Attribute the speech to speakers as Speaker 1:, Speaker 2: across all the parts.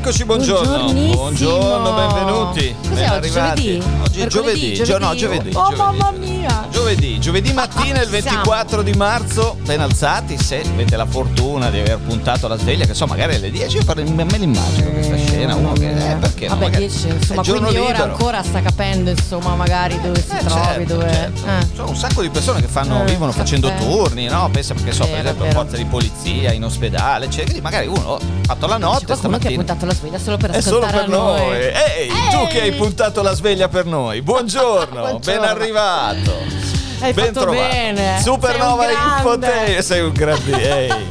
Speaker 1: Eccoci, buongiorno. Buongiorno, benvenuti.
Speaker 2: Cos'è
Speaker 1: ben
Speaker 2: oggi,
Speaker 1: arrivati.
Speaker 2: giovedì?
Speaker 1: Oggi è giovedì, gio- no,
Speaker 2: giovedì.
Speaker 1: giovedì.
Speaker 2: Oh,
Speaker 1: giovedì,
Speaker 2: mamma
Speaker 1: giovedì.
Speaker 2: mia.
Speaker 1: Giovedì, giovedì mattina il 24 di marzo, ben alzati, se avete la fortuna di aver puntato la sveglia, che so, magari alle 10, io per- me l'immagino questa scena, uno che eh, perché no,
Speaker 2: Vabbè,
Speaker 1: magari
Speaker 2: 10,
Speaker 1: è
Speaker 2: insomma,
Speaker 1: giorno
Speaker 2: quindi ora
Speaker 1: libero.
Speaker 2: ancora sta capendo, insomma, magari dove si
Speaker 1: Eh,
Speaker 2: trovi,
Speaker 1: certo,
Speaker 2: dove...
Speaker 1: certo.
Speaker 2: eh.
Speaker 1: Sono un sacco di persone che fanno,
Speaker 2: Eh,
Speaker 1: vivono facendo turni, no? Pensa perché so, per esempio, forza di polizia, in ospedale, eccetera. Quindi magari uno ha fatto la
Speaker 2: C'è
Speaker 1: notte
Speaker 2: qualcuno che ha puntato la sveglia solo per
Speaker 1: È solo per
Speaker 2: noi.
Speaker 1: noi. Ehi, tu che hai puntato la sveglia per noi. Buongiorno,
Speaker 2: Buongiorno.
Speaker 1: ben arrivato.
Speaker 2: Hai
Speaker 1: ben
Speaker 2: fatto
Speaker 1: trovato.
Speaker 2: bene.
Speaker 1: Supernova
Speaker 2: Sei un grande.
Speaker 1: Infotainment. Sei un grande. Ehi.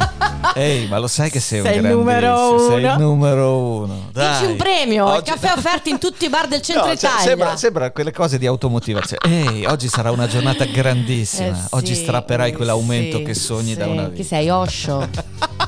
Speaker 1: Ehi, ma lo sai che sei,
Speaker 2: Sei
Speaker 1: un
Speaker 2: il numero
Speaker 1: grandissimo, Sei
Speaker 2: uno.
Speaker 1: il numero uno. Dai.
Speaker 2: Dici un premio,
Speaker 1: Oggi-
Speaker 2: il caffè offerto in tutti i bar del centro
Speaker 1: No, cioè,
Speaker 2: Italia.
Speaker 1: sembra, sembra quelle cose di automotivazione. Ehi, oggi sarà una giornata grandissima.
Speaker 2: Eh
Speaker 1: oggi
Speaker 2: sì,
Speaker 1: strapperai quell'aumento
Speaker 2: sì,
Speaker 1: che sogni da
Speaker 2: sì.
Speaker 1: una
Speaker 2: Chi
Speaker 1: vita.
Speaker 2: sei, Osho?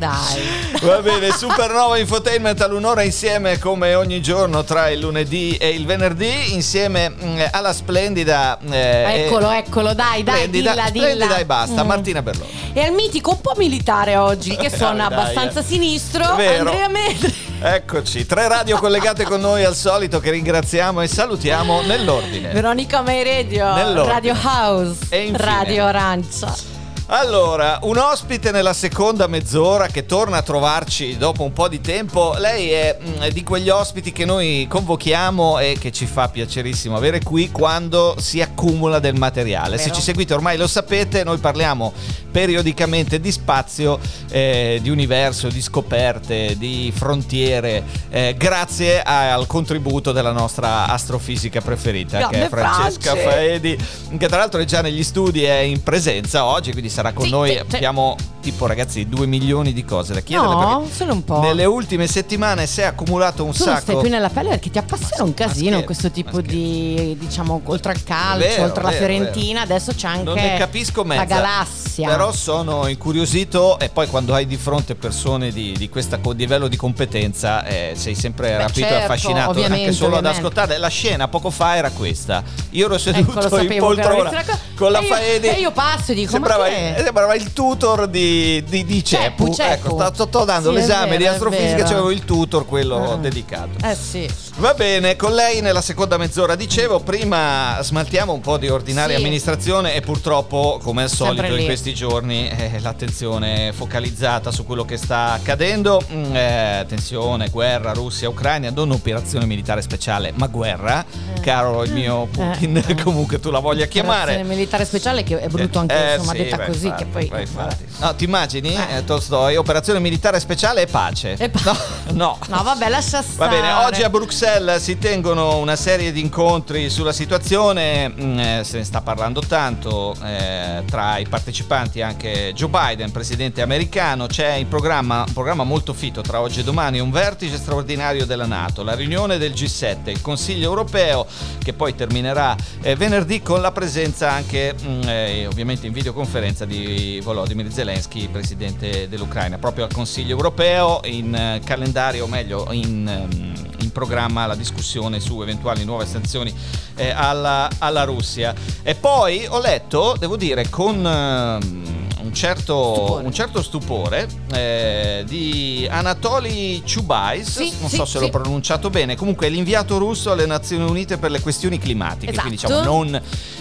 Speaker 2: Dai.
Speaker 1: Va bene, Supernova Infotainment all'un'ora insieme come ogni giorno tra il lunedì e il venerdì, insieme mm, alla splendida. eh,
Speaker 2: Eccolo, eccolo, dai, dai,
Speaker 1: splendida,
Speaker 2: dilla,
Speaker 1: splendida
Speaker 2: dilla.
Speaker 1: e basta,
Speaker 2: Mm.
Speaker 1: Martina Berloni.
Speaker 2: E al mitico un po' militare oggi, che suona
Speaker 1: Dai, dai,
Speaker 2: abbastanza
Speaker 1: eh.
Speaker 2: sinistro,
Speaker 1: Vero.
Speaker 2: Andrea Medri.
Speaker 1: Eccoci, tre radio collegate con noi al solito che ringraziamo e salutiamo nell'ordine.
Speaker 2: Veronica May Radio,
Speaker 1: Nell'ordine.
Speaker 2: Radio House,
Speaker 1: E infine.
Speaker 2: Radio Arancia.
Speaker 1: Allora, un ospite nella seconda mezz'ora che torna a trovarci dopo un po' di tempo. Lei è mm, di quegli ospiti che noi convochiamo e che ci fa piacerissimo avere qui quando si accumula del materiale. Se
Speaker 2: Vero.
Speaker 1: ci seguite ormai lo sapete, noi parliamo periodicamente di spazio, eh, di universo, di scoperte, di frontiere, eh, grazie a- al contributo della nostra astrofisica preferita, che
Speaker 2: Grande
Speaker 1: è Francesca
Speaker 2: France.
Speaker 1: Faedi, che tra l'altro è già negli studi, è in presenza oggi, quindi sarà con
Speaker 2: Sì,
Speaker 1: noi.
Speaker 2: sì.
Speaker 1: Abbiamo tipo ragazzi due milioni di cose da chiedere.
Speaker 2: No, solo un po'.
Speaker 1: Nelle ultime settimane si è accumulato un
Speaker 2: Tu non
Speaker 1: sacco.
Speaker 2: stai più nella pelle perché ti appassiona un casino
Speaker 1: scherzo,
Speaker 2: questo tipo di, diciamo, oltre al calcio,
Speaker 1: Vero,
Speaker 2: oltre alla
Speaker 1: vero,
Speaker 2: Fiorentina, adesso c'è anche
Speaker 1: non ne capisco mezza
Speaker 2: la galassia.
Speaker 1: Però sono incuriosito e poi quando hai di fronte persone di, di questo livello di competenza eh, sei sempre rapito e
Speaker 2: certo,
Speaker 1: affascinato anche
Speaker 2: ovviamente,
Speaker 1: solo ad
Speaker 2: ovviamente.
Speaker 1: ascoltare. La scena poco fa era questa. Io ero seduto
Speaker 2: Ecco,
Speaker 1: in poltrona con la
Speaker 2: E io-
Speaker 1: Faedi.
Speaker 2: e io passo e dico,
Speaker 1: sembrava,
Speaker 2: ma che è?
Speaker 1: sembrava il tutor di, di, di Ceppu.
Speaker 2: Ceppu.
Speaker 1: Ecco, sto, sto dando
Speaker 2: Sì,
Speaker 1: l'esame
Speaker 2: vero,
Speaker 1: di astrofisica, c'avevo il tutor, quello
Speaker 2: Ah.
Speaker 1: dedicato.
Speaker 2: Eh sì.
Speaker 1: Va bene, con lei nella seconda mezz'ora dicevo, prima smaltiamo un po' di ordinaria
Speaker 2: Sì.
Speaker 1: amministrazione e purtroppo, come al solito in questi giorni, eh, l'attenzione è focalizzata su quello che sta accadendo. Mm, eh, attenzione, guerra, Russia, Ucraina, non operazione militare speciale, ma guerra,
Speaker 2: Eh.
Speaker 1: caro il mio Putin,
Speaker 2: Eh, eh.
Speaker 1: comunque tu la voglia chiamare.
Speaker 2: Operazione militare speciale che è brutto anche
Speaker 1: Eh,
Speaker 2: insomma
Speaker 1: sì,
Speaker 2: detta
Speaker 1: beh,
Speaker 2: così
Speaker 1: infatti,
Speaker 2: che poi
Speaker 1: beh, infatti. No, ti immagini?
Speaker 2: Eh.
Speaker 1: Eh, Tolstoi, operazione militare speciale e pace.
Speaker 2: E pa-
Speaker 1: no. no.
Speaker 2: No, vabbè, lascia
Speaker 1: Va
Speaker 2: stare.
Speaker 1: bene, oggi a Bruxelles si tengono una serie di incontri sulla situazione, mm, eh, se ne sta parlando tanto, eh, tra i partecipanti anche Joe Biden, presidente americano, c'è in programma, un programma molto fito tra oggi e domani, un vertice straordinario della Nato, la riunione del G7, il Consiglio europeo che poi terminerà eh, venerdì con la presenza anche mm, eh, ovviamente in videoconferenza di Volodymyr Zelensky, presidente dell'Ucraina, proprio al Consiglio europeo in eh, calendario, o meglio in, ehm, in programma la discussione su eventuali nuove sanzioni eh, alla, alla Russia. E poi ho letto, devo dire, con ehm, un certo
Speaker 2: Stupore.
Speaker 1: un certo stupore eh, di Anatoly Chubais,
Speaker 2: Sì,
Speaker 1: non
Speaker 2: sì,
Speaker 1: so se
Speaker 2: sì.
Speaker 1: l'ho pronunciato bene, comunque è l'inviato russo alle Nazioni Unite per le questioni climatiche,
Speaker 2: Esatto.
Speaker 1: quindi diciamo non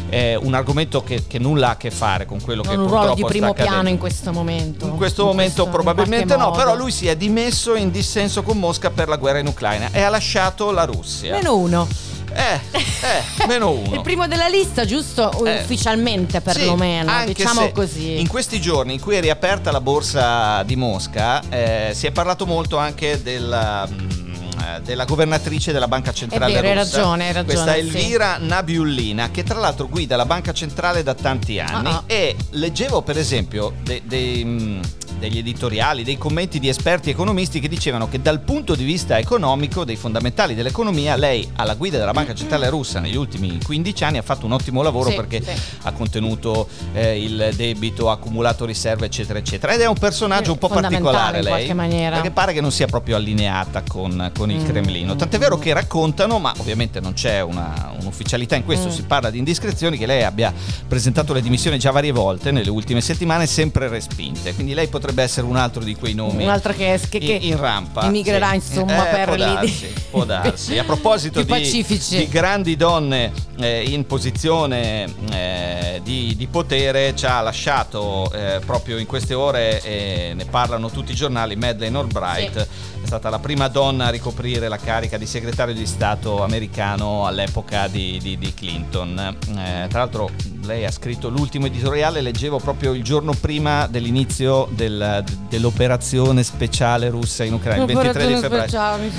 Speaker 1: eh, un argomento che, che nulla ha a che fare con quello che
Speaker 2: non un
Speaker 1: purtroppo
Speaker 2: ruolo di
Speaker 1: sta
Speaker 2: primo
Speaker 1: accadendo.
Speaker 2: piano in questo momento.
Speaker 1: In questo momento
Speaker 2: in
Speaker 1: probabilmente no,
Speaker 2: modo.
Speaker 1: però lui si è dimesso in dissenso con Mosca per la guerra in Ucraina e ha lasciato la Russia.
Speaker 2: Meno uno.
Speaker 1: Eh, eh, meno uno.
Speaker 2: Il primo della lista, giusto?
Speaker 1: Eh,
Speaker 2: Ufficialmente perlomeno,
Speaker 1: sì,
Speaker 2: diciamo così.
Speaker 1: In questi giorni in cui è riaperta la borsa di Mosca, eh, si è parlato molto anche della. Eh, della governatrice della Banca Centrale
Speaker 2: vero, hai
Speaker 1: russa.
Speaker 2: ragione, hai ragione,
Speaker 1: Questa
Speaker 2: sì.
Speaker 1: Elvira Nabiullina, che tra l'altro guida la Banca Centrale da tanti anni.
Speaker 2: Ah.
Speaker 1: E leggevo, per esempio, de- de- mm, degli editoriali, dei commenti di esperti economisti che dicevano che dal punto di vista economico, dei fondamentali dell'economia, lei alla guida della Banca Centrale Russa negli ultimi 15 anni ha fatto un ottimo lavoro
Speaker 2: Sì,
Speaker 1: perché
Speaker 2: sì.
Speaker 1: ha contenuto eh, il debito, ha accumulato riserve, eccetera, eccetera. Ed è un personaggio un po' particolare lei, perché pare che non sia proprio allineata con, con il
Speaker 2: Mm.
Speaker 1: Cremlino. Tant'è vero che raccontano, ma ovviamente non c'è una- un'ufficialità in questo,
Speaker 2: Mm.
Speaker 1: si parla di indiscrezioni, che lei abbia presentato le dimissioni già varie volte nelle ultime settimane, sempre respinte. Quindi lei potrebbe essere un altro di quei nomi.
Speaker 2: Un'altra che, che, che
Speaker 1: in, in rampa
Speaker 2: emigrerà
Speaker 1: sì.
Speaker 2: insomma
Speaker 1: Eh,
Speaker 2: per
Speaker 1: può
Speaker 2: lì
Speaker 1: darsi, può darsi. A proposito di, di grandi donne eh, in posizione eh, di, di potere ci ha lasciato eh, proprio in queste ore e ne parlano tutti i giornali Madeleine Albright. È stata la prima donna a ricoprire la carica di segretario di Stato americano all'epoca di, di- di Clinton. Eh, tra l'altro lei ha scritto l'ultimo editoriale leggevo proprio il giorno prima dell'inizio del- dell'operazione speciale russa in Ucraina il 23 di febbraio.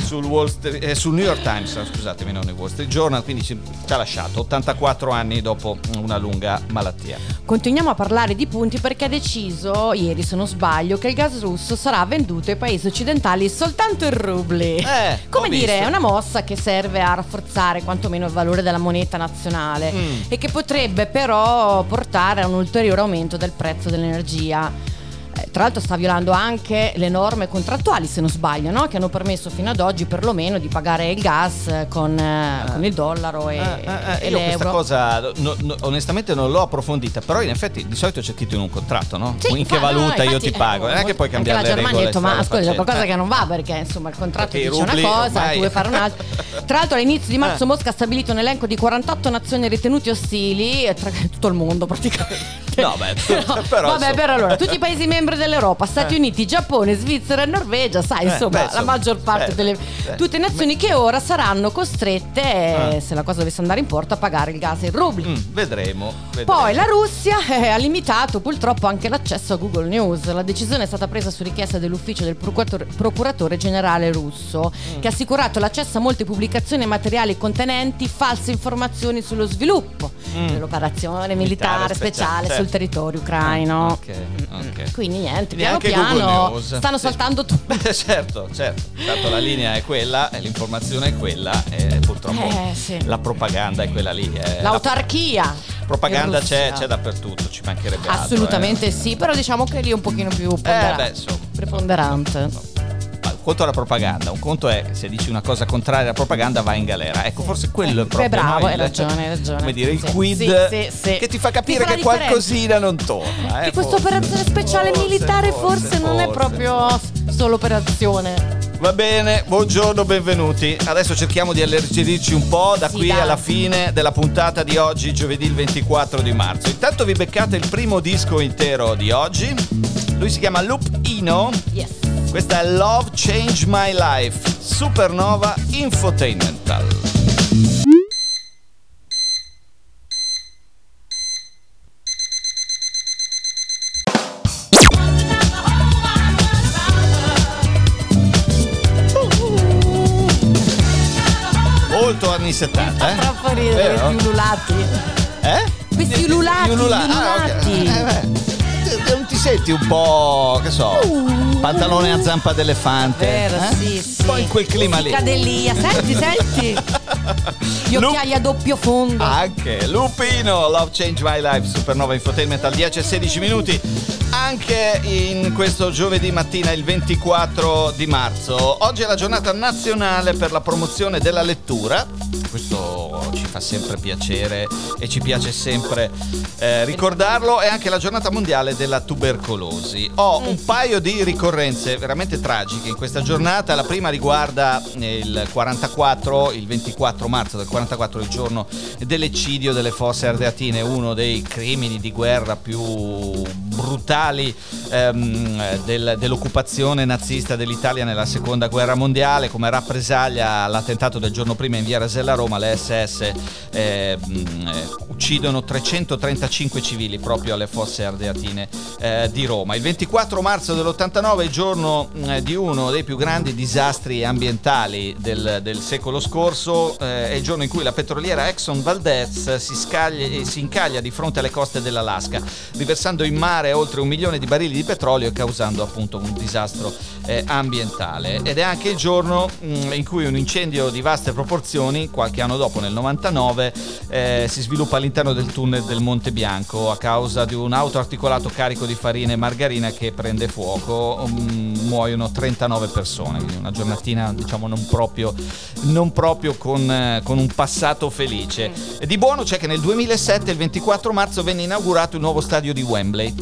Speaker 1: sul, Wall Street- eh, sul New York Times, scusatemi, non il Wall Street Journal, quindi ci, ci ha lasciato 84 anni dopo una lunga malattia.
Speaker 2: Continuiamo a parlare di punti perché ha deciso, ieri se non sbaglio, che il gas russo sarà venduto ai paesi occidentali soltanto in rubli.
Speaker 1: Eh,
Speaker 2: Come dire,
Speaker 1: visto.
Speaker 2: è una mossa che serve a rafforzare quantomeno il valore della moneta nazionale
Speaker 1: Mm.
Speaker 2: e che potrebbe però portare a un ulteriore aumento del prezzo dell'energia. Eh, Tra l'altro sta violando anche le norme contrattuali, se non sbaglio, no? che hanno permesso fino ad oggi perlomeno di pagare il gas eh, con, eh, con il dollaro e,
Speaker 1: Eh, eh, eh,
Speaker 2: e
Speaker 1: io questa
Speaker 2: l'euro.
Speaker 1: cosa no- no- onestamente non l'ho approfondita, però in effetti di solito c'è scritto in un contratto, no?
Speaker 2: Sì,
Speaker 1: in che
Speaker 2: infatti,
Speaker 1: valuta io
Speaker 2: infatti,
Speaker 1: ti pago,
Speaker 2: eh,
Speaker 1: non è che puoi cambiare
Speaker 2: la
Speaker 1: le
Speaker 2: Germania
Speaker 1: regole.
Speaker 2: ha detto, ma ascolta, c'è
Speaker 1: facendo".
Speaker 2: qualcosa
Speaker 1: Eh.
Speaker 2: che non va perché insomma il contratto
Speaker 1: Perché
Speaker 2: dice
Speaker 1: rubli
Speaker 2: una cosa,
Speaker 1: ormai-
Speaker 2: tu vuoi fare un'altra. Tra l'altro all'inizio di marzo
Speaker 1: Eh.
Speaker 2: Mosca ha stabilito un elenco di 48 nazioni ritenute ostili, eh, tra tutto il mondo praticamente.
Speaker 1: No, beh,
Speaker 2: Però- vabbè, però allora, tutti i paesi membri dell'Europa, Stati
Speaker 1: Eh.
Speaker 2: Uniti, Giappone, Svizzera e Norvegia, sai,
Speaker 1: Eh,
Speaker 2: insomma,
Speaker 1: beh,
Speaker 2: la maggior parte
Speaker 1: eh,
Speaker 2: delle
Speaker 1: eh.
Speaker 2: tutte nazioni che ora saranno costrette, eh, se la cosa dovesse andare in porto, a pagare il gas in rubli.
Speaker 1: Mm, vedremo, vedremo.
Speaker 2: Poi la Russia eh, ha limitato purtroppo anche l'accesso a Google News. La decisione è stata presa su richiesta dell'ufficio del procuratore, procuratore generale russo,
Speaker 1: Mm.
Speaker 2: che ha assicurato l'accesso a molte pubblicazioni e materiali contenenti false informazioni sullo sviluppo
Speaker 1: Mm.
Speaker 2: dell'operazione militare,
Speaker 1: Militare
Speaker 2: speciale
Speaker 1: speciale, certo.
Speaker 2: sul territorio ucraino.
Speaker 1: Ah, ok, ok.
Speaker 2: Quindi niente, piano
Speaker 1: Neanche Google
Speaker 2: piano
Speaker 1: News.
Speaker 2: stanno saltando tutti.
Speaker 1: Beh, certo, certo. Tanto la linea è quella, l'informazione è quella, e purtroppo
Speaker 2: Eh, sì.
Speaker 1: la propaganda è quella lì. eh.
Speaker 2: L'autarchia.
Speaker 1: La propaganda c'è, c'è dappertutto, ci mancherebbe altro.
Speaker 2: Assolutamente
Speaker 1: eh.
Speaker 2: sì, però diciamo che lì è un pochino più
Speaker 1: Eh,
Speaker 2: ponderante.
Speaker 1: beh, insomma.
Speaker 2: preponderante.
Speaker 1: Ma Un conto è la propaganda, un conto è se dici una cosa contraria alla propaganda vai in galera. Ecco, forse quello è proprio
Speaker 2: Beh, bravo, hai ragione, hai ragione.
Speaker 1: Come dire, il
Speaker 2: Sì,
Speaker 1: quid
Speaker 2: sì, sì,
Speaker 1: che ti fa capire
Speaker 2: Ti fa
Speaker 1: che qualcosina non torna. Eh,
Speaker 2: Che questa
Speaker 1: forse.
Speaker 2: operazione speciale
Speaker 1: Forse,
Speaker 2: militare forse, non è
Speaker 1: forse.
Speaker 2: proprio solo operazione.
Speaker 1: Va bene, buongiorno, benvenuti. Adesso cerchiamo di alleggerirci un po' da qui alla fine della puntata di oggi, giovedì il 24 di marzo. Intanto vi beccate il primo disco intero di oggi. Lui si chiama Loop Ino.
Speaker 2: Yes.
Speaker 1: Questa è Love Change My Life, Supernova Infotainmental. Molto anni 70, eh?
Speaker 2: Troppo ridere ululati.
Speaker 1: Eh?
Speaker 2: Questi ululati,
Speaker 1: Gli ulula- ah, ok.
Speaker 2: ululati.
Speaker 1: Eh, Non ti senti un po', che so, pantalone a zampa d'elefante?
Speaker 2: Vero,
Speaker 1: eh?
Speaker 2: sì, sì.
Speaker 1: Un po' in quel clima lì.
Speaker 2: Musica d'Elia. Senti, senti. Gli
Speaker 1: Lu-
Speaker 2: occhiali a doppio fondo.
Speaker 1: Anche Lupino, Love Change My Life, Supernova Infotainment al 10 e 16 minuti. Anche in questo giovedì mattina, il 24 di marzo. Oggi è la giornata nazionale per la promozione della lettura. Questo fa sempre piacere e ci piace sempre eh, ricordarlo. È anche la giornata mondiale della tubercolosi. Ho un paio di ricorrenze veramente tragiche in questa giornata. La prima riguarda il 44, il 24 marzo del 44, il giorno dell'eccidio delle fosse ardeatine, uno dei crimini di guerra più brutali ehm, del- dell'occupazione nazista dell'Italia nella seconda guerra mondiale come rappresaglia all'attentato del giorno prima in via Rasella a Roma le SS eh, uccidono 335 civili proprio alle fosse ardeatine eh, di Roma. Il 24 marzo dell'89 è il giorno eh, di uno dei più grandi disastri ambientali del, del secolo scorso, eh, è il giorno in cui la petroliera Exxon Valdez si, scaglia, si incaglia di fronte alle coste dell'Alaska, riversando in mare oltre un milione di barili di petrolio e causando appunto un disastro eh, ambientale. Ed è anche il giorno mh, mm, in cui un incendio di vaste proporzioni, qualche anno dopo, nel 99, eh, si sviluppa all'interno del tunnel del Monte Bianco a causa di un autoarticolato carico di farina e margarina che prende fuoco. Um, muoiono 39 persone, quindi una giornatina diciamo non proprio, non proprio con, eh, con, un passato felice. E di buono c'è che nel 2007, il 24 marzo, venne inaugurato il nuovo stadio di Wembley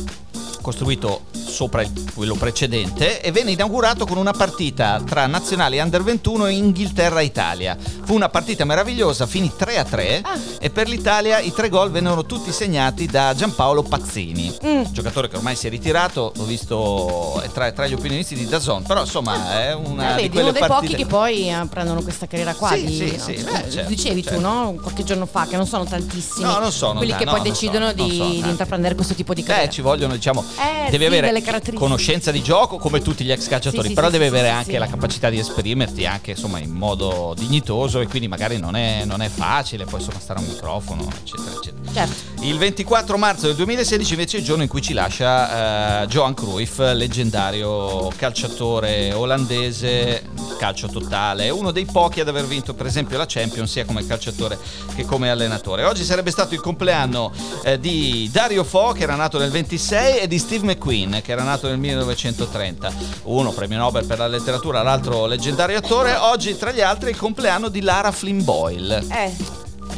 Speaker 1: costruito sopra quello precedente e venne inaugurato con una partita tra nazionali under 21 e Inghilterra-Italia. Fu una partita meravigliosa, finì 3 a 3 ah. e per l'Italia i tre gol vennero tutti segnati da Giampaolo Pazzini, mm. giocatore che ormai si è ritirato, l'ho visto tra, tra gli opinionisti di Dazon, però insomma è una
Speaker 2: eh,
Speaker 1: di quelle
Speaker 2: uno dei
Speaker 1: partite...
Speaker 2: pochi che poi eh, prendono questa carriera qua.
Speaker 1: Sì,
Speaker 2: di,
Speaker 1: sì,
Speaker 2: no?
Speaker 1: sì,
Speaker 2: cioè,
Speaker 1: eh, certo,
Speaker 2: dicevi
Speaker 1: certo.
Speaker 2: tu, no? Qualche giorno fa, che non sono tantissimi.
Speaker 1: No, non sono.
Speaker 2: Quelli
Speaker 1: no,
Speaker 2: che
Speaker 1: no,
Speaker 2: poi decidono
Speaker 1: so,
Speaker 2: di, di
Speaker 1: eh.
Speaker 2: intraprendere questo tipo di carriera.
Speaker 1: Eh, ci vogliono, diciamo,
Speaker 2: Eh,
Speaker 1: devi avere
Speaker 2: delle caratteristiche.
Speaker 1: conoscenza di gioco come tutti gli ex calciatori,
Speaker 2: Sì,
Speaker 1: però
Speaker 2: sì,
Speaker 1: devi
Speaker 2: sì,
Speaker 1: avere anche la capacità di esprimerti anche insomma in modo dignitoso e quindi magari non è, non è facile, poi insomma stare a un microfono, eccetera, eccetera.
Speaker 2: Certo.
Speaker 1: Il 24 marzo del 2016 invece è il giorno in cui ci lascia eh, Johan Cruyff, leggendario calciatore olandese, calcio totale, uno dei pochi ad aver vinto per esempio la Champions sia come calciatore che come allenatore. Oggi sarebbe stato il compleanno eh, di Dario Fo che era nato nel 26 e di Steve McQueen che era nato nel 1930. Uno premio Nobel per la letteratura, l'altro leggendario attore. Oggi tra gli altri il compleanno di Lara Flynn Boyle.
Speaker 2: Eh.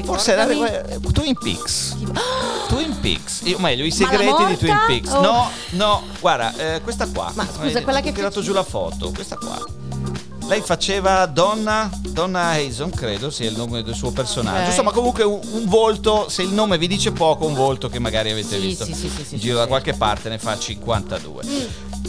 Speaker 1: Forse era Twin Peaks. Twin Peaks, o meglio, i segreti di Twin? Peaks.
Speaker 2: Oh.
Speaker 1: No, no, guarda, eh, questa qua.
Speaker 2: Ma scusa, quella che
Speaker 1: Ho tirato
Speaker 2: fece-
Speaker 1: giù la foto, questa qua. Lei faceva Donna, Donna Hazen, credo sia il nome del suo personaggio.
Speaker 2: Ok.
Speaker 1: Insomma, comunque un, un volto, se il nome vi dice poco, un volto che magari avete
Speaker 2: Sì,
Speaker 1: visto
Speaker 2: sì, sì,
Speaker 1: in giro da qualche parte, ne fa 52.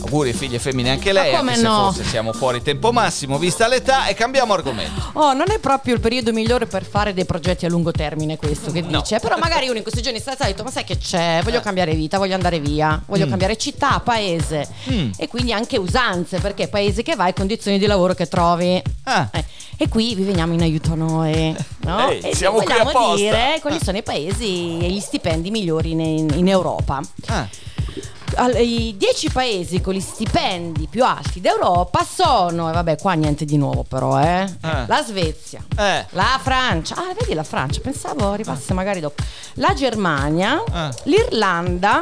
Speaker 1: Auguri figlie femmine anche lei,
Speaker 2: Ma come
Speaker 1: anche se
Speaker 2: no?
Speaker 1: forse siamo fuori tempo massimo, vista l'età, e cambiamo argomento.
Speaker 2: Oh, non è proprio il periodo migliore per fare dei progetti a lungo termine questo che
Speaker 1: No.
Speaker 2: dice, però magari uno in questi giorni sta detto "Ma sai che c'è? Voglio cambiare vita, voglio andare via, voglio
Speaker 1: Mm.
Speaker 2: cambiare città, paese
Speaker 1: Mm.
Speaker 2: e quindi anche usanze, perché paese che vai, condizioni di lavoro che trovi".
Speaker 1: Ah.
Speaker 2: Eh, E qui vi veniamo in aiuto noi, no?
Speaker 1: Ehi,
Speaker 2: e
Speaker 1: siamo qui apposta.
Speaker 2: dire quali sono i paesi e gli stipendi migliori in, in Europa.
Speaker 1: Ah.
Speaker 2: I 10 paesi con gli stipendi più alti d'Europa sono, e vabbè qua niente di nuovo però, eh.
Speaker 1: Eh.
Speaker 2: La Svezia,
Speaker 1: Eh.
Speaker 2: la Francia, ah vedi la Francia, pensavo arrivasse magari dopo, la Germania,
Speaker 1: Ah.
Speaker 2: l'Irlanda,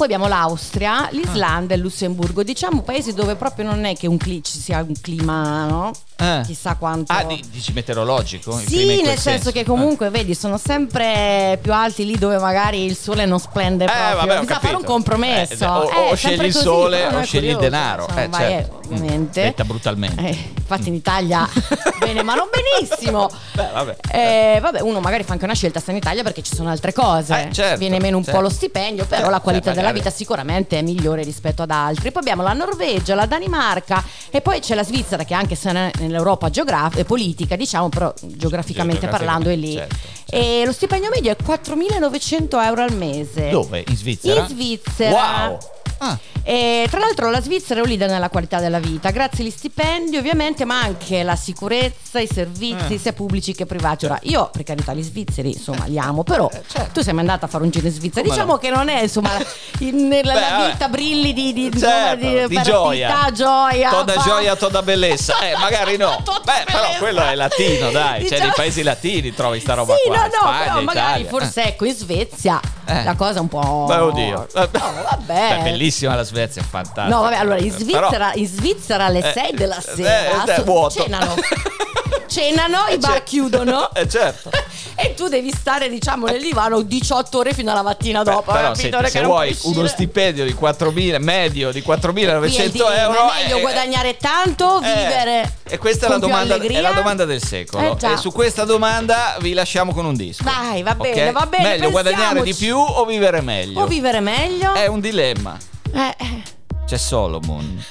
Speaker 2: poi abbiamo l'Austria, l'Islanda e il Lussemburgo, diciamo paesi dove proprio non è che un cli- ci sia un clima, no?
Speaker 1: Eh.
Speaker 2: Chissà quanto...
Speaker 1: Ah, di- dici meteorologico? Il
Speaker 2: Sì, nel senso che
Speaker 1: Ah.
Speaker 2: comunque, vedi, sono sempre più alti lì dove magari il sole non splende
Speaker 1: Eh,
Speaker 2: proprio.
Speaker 1: vabbè,
Speaker 2: Bisogna fare un
Speaker 1: capito.
Speaker 2: compromesso.
Speaker 1: Eh, o- o
Speaker 2: Eh,
Speaker 1: scegli il sole o scegli il
Speaker 2: curioso,
Speaker 1: denaro.
Speaker 2: insomma,
Speaker 1: Eh,
Speaker 2: vai,
Speaker 1: certo.
Speaker 2: eh, ovviamente.
Speaker 1: Detta brutalmente.
Speaker 2: Eh, infatti in Italia bene, ma non benissimo.
Speaker 1: Beh, vabbè.
Speaker 2: Eh, vabbè, uno magari fa anche una scelta sta in Italia perché ci sono altre cose.
Speaker 1: Eh, certo,
Speaker 2: Viene meno un
Speaker 1: certo.
Speaker 2: po' lo stipendio, però
Speaker 1: Eh,
Speaker 2: la qualità
Speaker 1: eh,
Speaker 2: della
Speaker 1: magari.
Speaker 2: vita sicuramente è migliore rispetto ad altri. Poi abbiamo la Norvegia, la Danimarca e poi c'è la Svizzera che anche se non è nell'Europa geograf- eh, politica, diciamo, però geograficamente parlando è lì.
Speaker 1: Certo, certo.
Speaker 2: E lo stipendio medio è 4.900 euro al mese.
Speaker 1: Dove? In Svizzera?
Speaker 2: In Svizzera.
Speaker 1: Wow. Ah.
Speaker 2: E tra l'altro la Svizzera è un leader nella qualità della vita, grazie agli stipendi ovviamente, ma anche la sicurezza, i servizi
Speaker 1: Eh.
Speaker 2: sia pubblici che privati. Ora, io per carità gli svizzeri insomma li amo, però
Speaker 1: Eh, certo.
Speaker 2: tu sei mai andata a fare un giro in Svizzera,
Speaker 1: Come
Speaker 2: diciamo
Speaker 1: no?
Speaker 2: che non è insomma in- nella
Speaker 1: Beh,
Speaker 2: vita brilli di, di,
Speaker 1: Certo,
Speaker 2: di,
Speaker 1: di
Speaker 2: per
Speaker 1: gioia.
Speaker 2: gioia.
Speaker 1: Toda
Speaker 2: pa-
Speaker 1: gioia, toda bellezza. Eh, magari no. Beh, però
Speaker 2: bellezza.
Speaker 1: quello è latino, dai. Cioè,
Speaker 2: Diciamo-
Speaker 1: nei paesi latini trovi sta roba
Speaker 2: sì,
Speaker 1: qua.
Speaker 2: no, no,
Speaker 1: Spagna,
Speaker 2: però magari
Speaker 1: Italia.
Speaker 2: forse ecco in Svezia
Speaker 1: Eh.
Speaker 2: la cosa è un po'.
Speaker 1: Beh, oddio.
Speaker 2: No, vabbè.
Speaker 1: Beh, bellissima la Svezia, fantastica.
Speaker 2: No, vabbè, allora in
Speaker 1: Però-
Speaker 2: Svizzera, in Svizzera alle
Speaker 1: Eh,
Speaker 2: 6 della
Speaker 1: eh,
Speaker 2: sera
Speaker 1: eh, vuoto.
Speaker 2: cenano. cenano, i
Speaker 1: Eh,
Speaker 2: bar chiudono.
Speaker 1: Eh, certo.
Speaker 2: E tu devi stare, diciamo, nel divano 18 ore fino alla mattina dopo.
Speaker 1: Beh, però
Speaker 2: capito?
Speaker 1: se, vuoi uno stipendio di 4.000 medio di 4.900
Speaker 2: Quindi,
Speaker 1: euro
Speaker 2: È meglio
Speaker 1: eh,
Speaker 2: guadagnare tanto o
Speaker 1: eh,
Speaker 2: vivere.
Speaker 1: e questa è la, domanda, è la domanda del secolo
Speaker 2: Eh,
Speaker 1: e su questa domanda vi lasciamo con un disco
Speaker 2: Dai, va bene, va bene,
Speaker 1: meglio guadagnare di
Speaker 2: pensiamoci.
Speaker 1: più o vivere meglio
Speaker 2: O vivere meglio.
Speaker 1: è un dilemma
Speaker 2: Eh, eh.
Speaker 1: c'è Solomon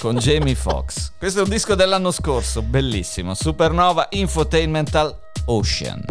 Speaker 1: con Jamie Foxx. Questo è un disco dell'anno scorso bellissimo. Supernova Infotainmental Ocean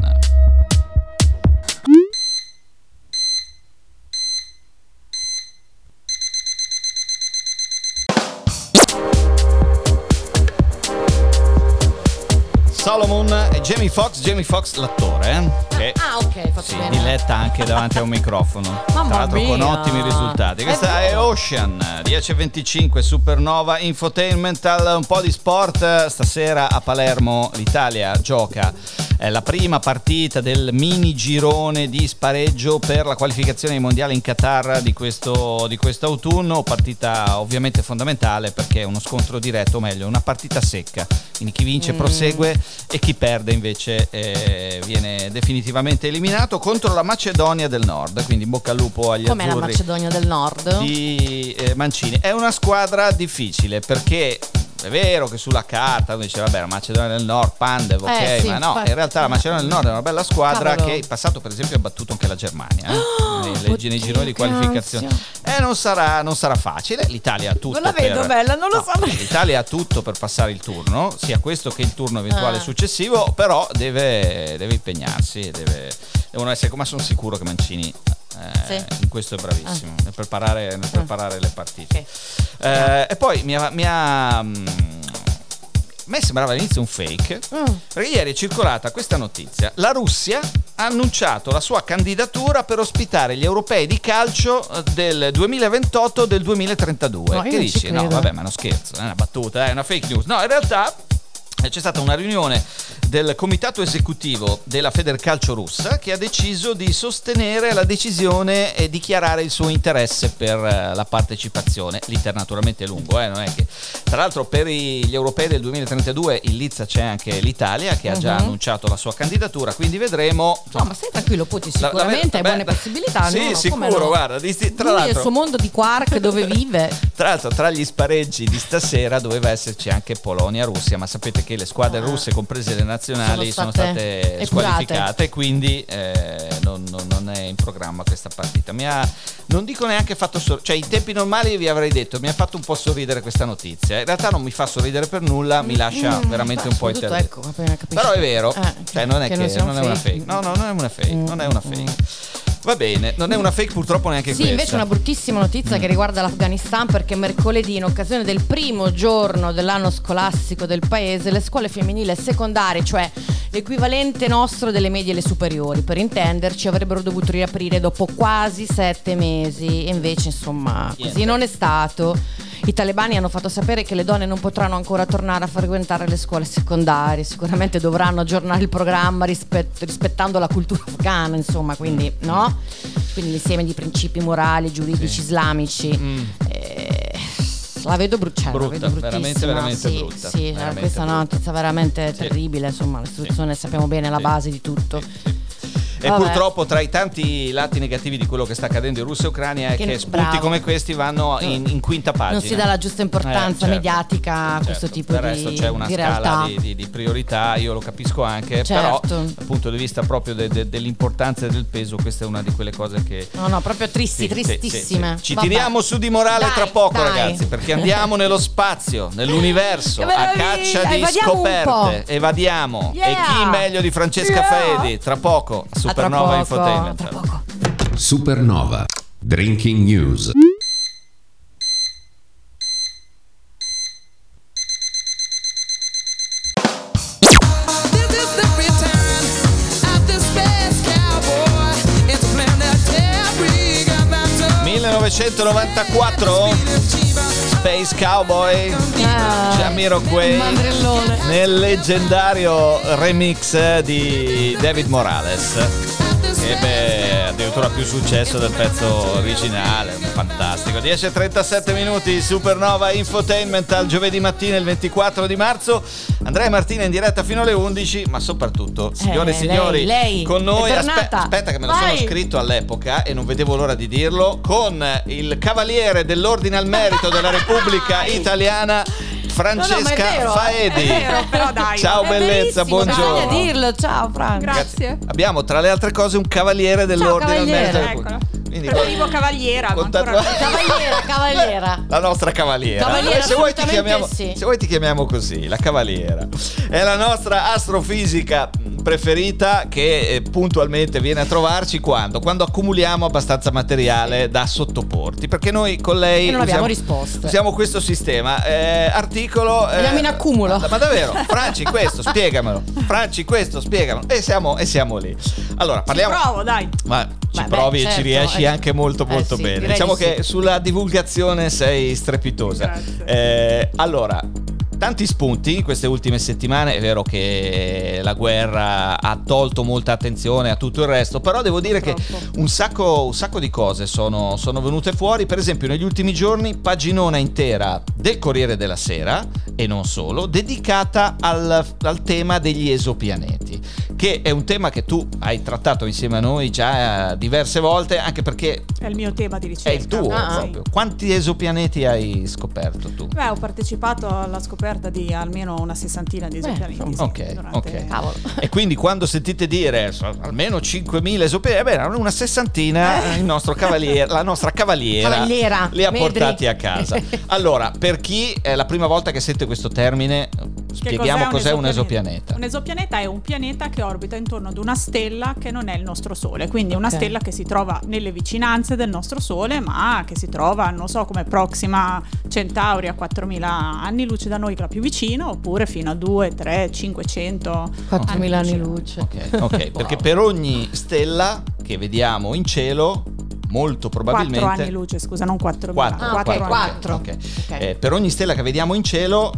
Speaker 1: Solomon e Jamie Foxx, Jamie Foxx l'attore, eh? che
Speaker 2: Ah, ok, fatto
Speaker 1: si
Speaker 2: bene.
Speaker 1: diletta anche davanti a un microfono.
Speaker 2: Mamma
Speaker 1: Tra l'altro con
Speaker 2: mia.
Speaker 1: ottimi risultati.
Speaker 2: È
Speaker 1: Questa è,
Speaker 2: vero.
Speaker 1: Ocean 10.25 Supernova Infotainmental, un po' di sport. Stasera a Palermo l'Italia gioca eh, la prima partita del mini girone di spareggio per la qualificazione ai mondiali in Qatar di questo, di questo autunno. Partita ovviamente fondamentale perché è uno scontro diretto, o meglio, una partita secca. Quindi chi vince
Speaker 2: Mm.
Speaker 1: prosegue e chi perde invece eh, viene definitivamente eliminato contro la Macedonia del Nord. Quindi in bocca al lupo agli
Speaker 2: Com'è la
Speaker 1: azzurri
Speaker 2: Macedonia del Nord?
Speaker 1: di eh, Mancini. È una squadra difficile perché è vero che sulla carta uno dice vabbè la Macedonia del Nord, Pandev, ok,
Speaker 2: Eh, sì,
Speaker 1: ma no, in realtà la Macedonia del Nord è una bella squadra
Speaker 2: Cavolo.
Speaker 1: che in passato per esempio ha battuto anche la Germania eh, nei, nei-
Speaker 2: oddio,
Speaker 1: nei gironi di qualificazione. E non sarà, non sarà facile, l'Italia ha tutto.
Speaker 2: Non la vedo
Speaker 1: per-
Speaker 2: bella, non lo
Speaker 1: No,
Speaker 2: so.
Speaker 1: L'Italia ha tutto per passare il turno, sia questo che il turno eventuale
Speaker 2: Ah.
Speaker 1: successivo, però deve, deve impegnarsi, deve- devono essere, ma sono sicuro che Mancini eh,
Speaker 2: Sì.
Speaker 1: in questo è bravissimo, nel preparare, nel preparare le partite.
Speaker 2: Ok.
Speaker 1: Eh, e poi mi ha... mi ha, mm, a me sembrava all'inizio un fake,
Speaker 2: Mm.
Speaker 1: perché ieri è circolata questa notizia. La Russia ha annunciato la sua candidatura per ospitare gli europei di calcio eh, del 2028 e del 2032.
Speaker 2: No,
Speaker 1: che dici? No, vabbè, ma è uno scherzo, è una battuta, è una fake news. No, in realtà eh, c'è stata una riunione del comitato esecutivo della Federcalcio russa che ha deciso di sostenere la decisione e dichiarare il suo interesse per eh, la partecipazione. L'iter naturalmente è lungo, eh, non è che... Tra l'altro per gli europei del 2032 in Lizza c'è anche l'Italia che ha già
Speaker 2: Mhm.
Speaker 1: annunciato la sua candidatura, quindi vedremo...
Speaker 2: No, ma stai tranquillo,
Speaker 1: la-
Speaker 2: sicuramente hai buone
Speaker 1: beh,
Speaker 2: possibilità.
Speaker 1: Sì,
Speaker 2: no?
Speaker 1: Sicuro,
Speaker 2: no?
Speaker 1: guarda. di- Tra
Speaker 2: Lui e il
Speaker 1: l'altro,
Speaker 2: suo mondo di quark dove vive.
Speaker 1: tra l'altro, tra gli spareggi di stasera doveva esserci anche Polonia-Russia, ma sapete che le squadre russe, comprese le nazionali, sono
Speaker 2: Sono
Speaker 1: state,
Speaker 2: state epurate.
Speaker 1: squalificate, quindi eh, non, non- non è in programma questa partita. Mi ha, non dico neanche fatto sorridere, cioè in tempi normali vi avrei detto, mi ha fatto un po' sorridere questa notizia. In realtà non mi fa sorridere per nulla, mi lascia
Speaker 2: Mm,
Speaker 1: veramente un po' interdetto.
Speaker 2: ecco.
Speaker 1: Però è vero,
Speaker 2: Eh,
Speaker 1: cioè non è che,
Speaker 2: non sia un
Speaker 1: non è una fake. No, no, non è una fake, non è una
Speaker 2: Mm,
Speaker 1: fake. Va bene, non è una fake purtroppo neanche
Speaker 2: Sì,
Speaker 1: questa.
Speaker 2: invece una bruttissima notizia che riguarda l'Afghanistan perché mercoledì in occasione del primo giorno dell'anno scolastico del paese le scuole femminili secondarie, cioè l'equivalente nostro delle medie e le superiori, per intenderci, avrebbero dovuto riaprire dopo quasi sette mesi e invece insomma
Speaker 1: Niente.
Speaker 2: così non è stato. I talebani hanno fatto sapere che le donne non potranno ancora tornare a frequentare le scuole secondarie, sicuramente dovranno aggiornare il programma rispett- rispettando la cultura afghana, insomma, quindi no? Quindi l'insieme di principi morali, giuridici,
Speaker 1: Sì.
Speaker 2: islamici.
Speaker 1: Mm.
Speaker 2: eh, la vedo bruciata,
Speaker 1: Brutta,
Speaker 2: la vedo
Speaker 1: veramente, veramente
Speaker 2: sì,
Speaker 1: brutta,
Speaker 2: Sì,
Speaker 1: veramente
Speaker 2: questa è una
Speaker 1: brutta.
Speaker 2: notizia veramente terribile, insomma, l'istruzione sappiamo bene è la base di tutto.
Speaker 1: E
Speaker 2: Vabbè.
Speaker 1: purtroppo tra i tanti lati negativi di quello che sta accadendo in Russia e Ucraina è
Speaker 2: Che-
Speaker 1: che, spunti
Speaker 2: bravo.
Speaker 1: come questi vanno in, in quinta pagina.
Speaker 2: Non si dà la giusta importanza
Speaker 1: Eh, certo,
Speaker 2: mediatica a
Speaker 1: certo.
Speaker 2: questo tipo di,
Speaker 1: resto c'è una
Speaker 2: di
Speaker 1: scala
Speaker 2: realtà.
Speaker 1: di, di- di priorità, io lo capisco anche,
Speaker 2: Certo.
Speaker 1: però dal punto di vista proprio de- de- dell'importanza e del peso, questa è una di quelle cose che...
Speaker 2: No, no, proprio tristi,
Speaker 1: Sì,
Speaker 2: tristissime.
Speaker 1: sì, sì. Ci
Speaker 2: Vabbè.
Speaker 1: tiriamo su di morale
Speaker 2: Dai,
Speaker 1: tra poco,
Speaker 2: dai.
Speaker 1: ragazzi, perché andiamo nello spazio, nell'universo, a caccia di
Speaker 2: Evadiamo
Speaker 1: scoperte. Evadiamo.
Speaker 2: Yeah!
Speaker 1: E chi meglio di Francesca
Speaker 2: Yeah!
Speaker 1: Faedi? Tra poco,
Speaker 2: tra
Speaker 1: Supernova Infotainment.
Speaker 2: Poco.
Speaker 3: Supernova. Drinking News.
Speaker 4: This is the return of the space cowboy. It's planetary. Got that soul
Speaker 1: 1994, Space Cowboy,
Speaker 2: Ah,
Speaker 1: Jamiroquai, nel leggendario remix di David Morales. Ebbe addirittura più successo del pezzo originale, fantastico. 10.37 minuti, Supernova Infotainment al giovedì mattina il 24 di marzo. Andrea Martina in diretta fino alle 11, ma soprattutto, signore e
Speaker 2: lei,
Speaker 1: signori,
Speaker 2: lei
Speaker 1: con noi, aspe- aspetta che me lo
Speaker 2: Vai.
Speaker 1: sono scritto all'epoca e non vedevo l'ora di dirlo, con il cavaliere dell'ordine al merito della Repubblica Italiana. Francesca
Speaker 2: No, no, vero,
Speaker 1: Faedi.
Speaker 2: è vero, però dai.
Speaker 1: Ciao
Speaker 2: È
Speaker 1: bellezza, buongiorno.
Speaker 2: Bisogna dirlo, ciao Franco.
Speaker 5: Grazie.
Speaker 1: Abbiamo tra le altre cose un cavaliere dell'ordine al
Speaker 2: cavaliere,
Speaker 1: merito. Repubblica. Quindi
Speaker 5: Preferivo cavaliera, ma
Speaker 1: con
Speaker 5: ancora.
Speaker 2: Cavaliera, cavaliera.
Speaker 1: La nostra cavaliera.
Speaker 2: Cavaliera,
Speaker 1: se, vuoi chiamiamo,
Speaker 2: sì.
Speaker 1: se vuoi ti chiamiamo così, la cavaliera. È la nostra astrofisica preferita che eh, puntualmente viene a trovarci quando? Quando accumuliamo abbastanza materiale da sottoporti. Perché noi con lei
Speaker 2: E non abbiamo
Speaker 1: usiamo,
Speaker 2: risposte.
Speaker 1: usiamo questo sistema. Eh, articolo. eh,
Speaker 2: Andiamo in accumulo.
Speaker 1: Ma, ma davvero? Franci, questo, spiegamelo. Franci, questo, spiegamelo. E siamo, e siamo lì. Allora, parliamo.
Speaker 5: Provo, dai.
Speaker 1: Ma ci
Speaker 2: Beh,
Speaker 1: provi
Speaker 2: beh,
Speaker 1: e ci
Speaker 2: certo,
Speaker 1: riesci
Speaker 2: eh.
Speaker 1: anche molto
Speaker 2: Eh
Speaker 1: molto
Speaker 2: sì,
Speaker 1: bene. Diciamo
Speaker 2: di
Speaker 1: che
Speaker 2: sì.
Speaker 1: sulla divulgazione sei strepitosa. Eh, allora, tanti spunti in queste ultime settimane, è vero che la guerra ha tolto molta attenzione a tutto il resto, però devo dire che un sacco, un sacco di cose sono, sono venute fuori, per esempio negli ultimi giorni paginona intera del Corriere della Sera, e non solo, dedicata al, al tema degli esopianeti, che è un tema che tu hai trattato insieme a noi già eh, diverse volte, anche perché
Speaker 5: È il mio tema di ricerca.
Speaker 1: è il tuo
Speaker 2: Ah.
Speaker 1: proprio. Quanti esopianeti hai scoperto tu?
Speaker 5: Beh, ho partecipato alla scoperta di almeno una sessantina di esopianeti. sì,
Speaker 1: ok,
Speaker 5: durante-
Speaker 1: ok.
Speaker 2: Cavolo.
Speaker 1: E quindi quando sentite dire so, almeno 5.000 esopianeti, beh, una sessantina il nostro cavaliere, la nostra cavaliera,
Speaker 2: Cavaliera,
Speaker 1: li ha
Speaker 2: Medri.
Speaker 1: portati a casa. Allora, per chi è la prima volta che sente questo termine, spieghiamo cos'è un esopianeta.
Speaker 5: Un esopianeta è un pianeta che orbita intorno ad una stella che non è il nostro Sole, quindi una stella che si trova nelle vicinanze del nostro Sole, ma che si trova, non so, come Proxima Centauri a 4.000 anni luce da noi, quella più vicina, oppure fino a 2, 3, 500
Speaker 2: 4.000 anni
Speaker 5: luce.
Speaker 2: luce.
Speaker 1: Ok, ok, perché per ogni stella che vediamo in cielo, molto
Speaker 5: 4
Speaker 1: probabilmente...
Speaker 5: anni luce, scusa, non 4.000.
Speaker 1: Quattro,
Speaker 2: Ah, ok,
Speaker 1: quattro,
Speaker 2: quattro.
Speaker 1: ok.
Speaker 2: Ok.
Speaker 1: Eh, per ogni stella che vediamo in cielo,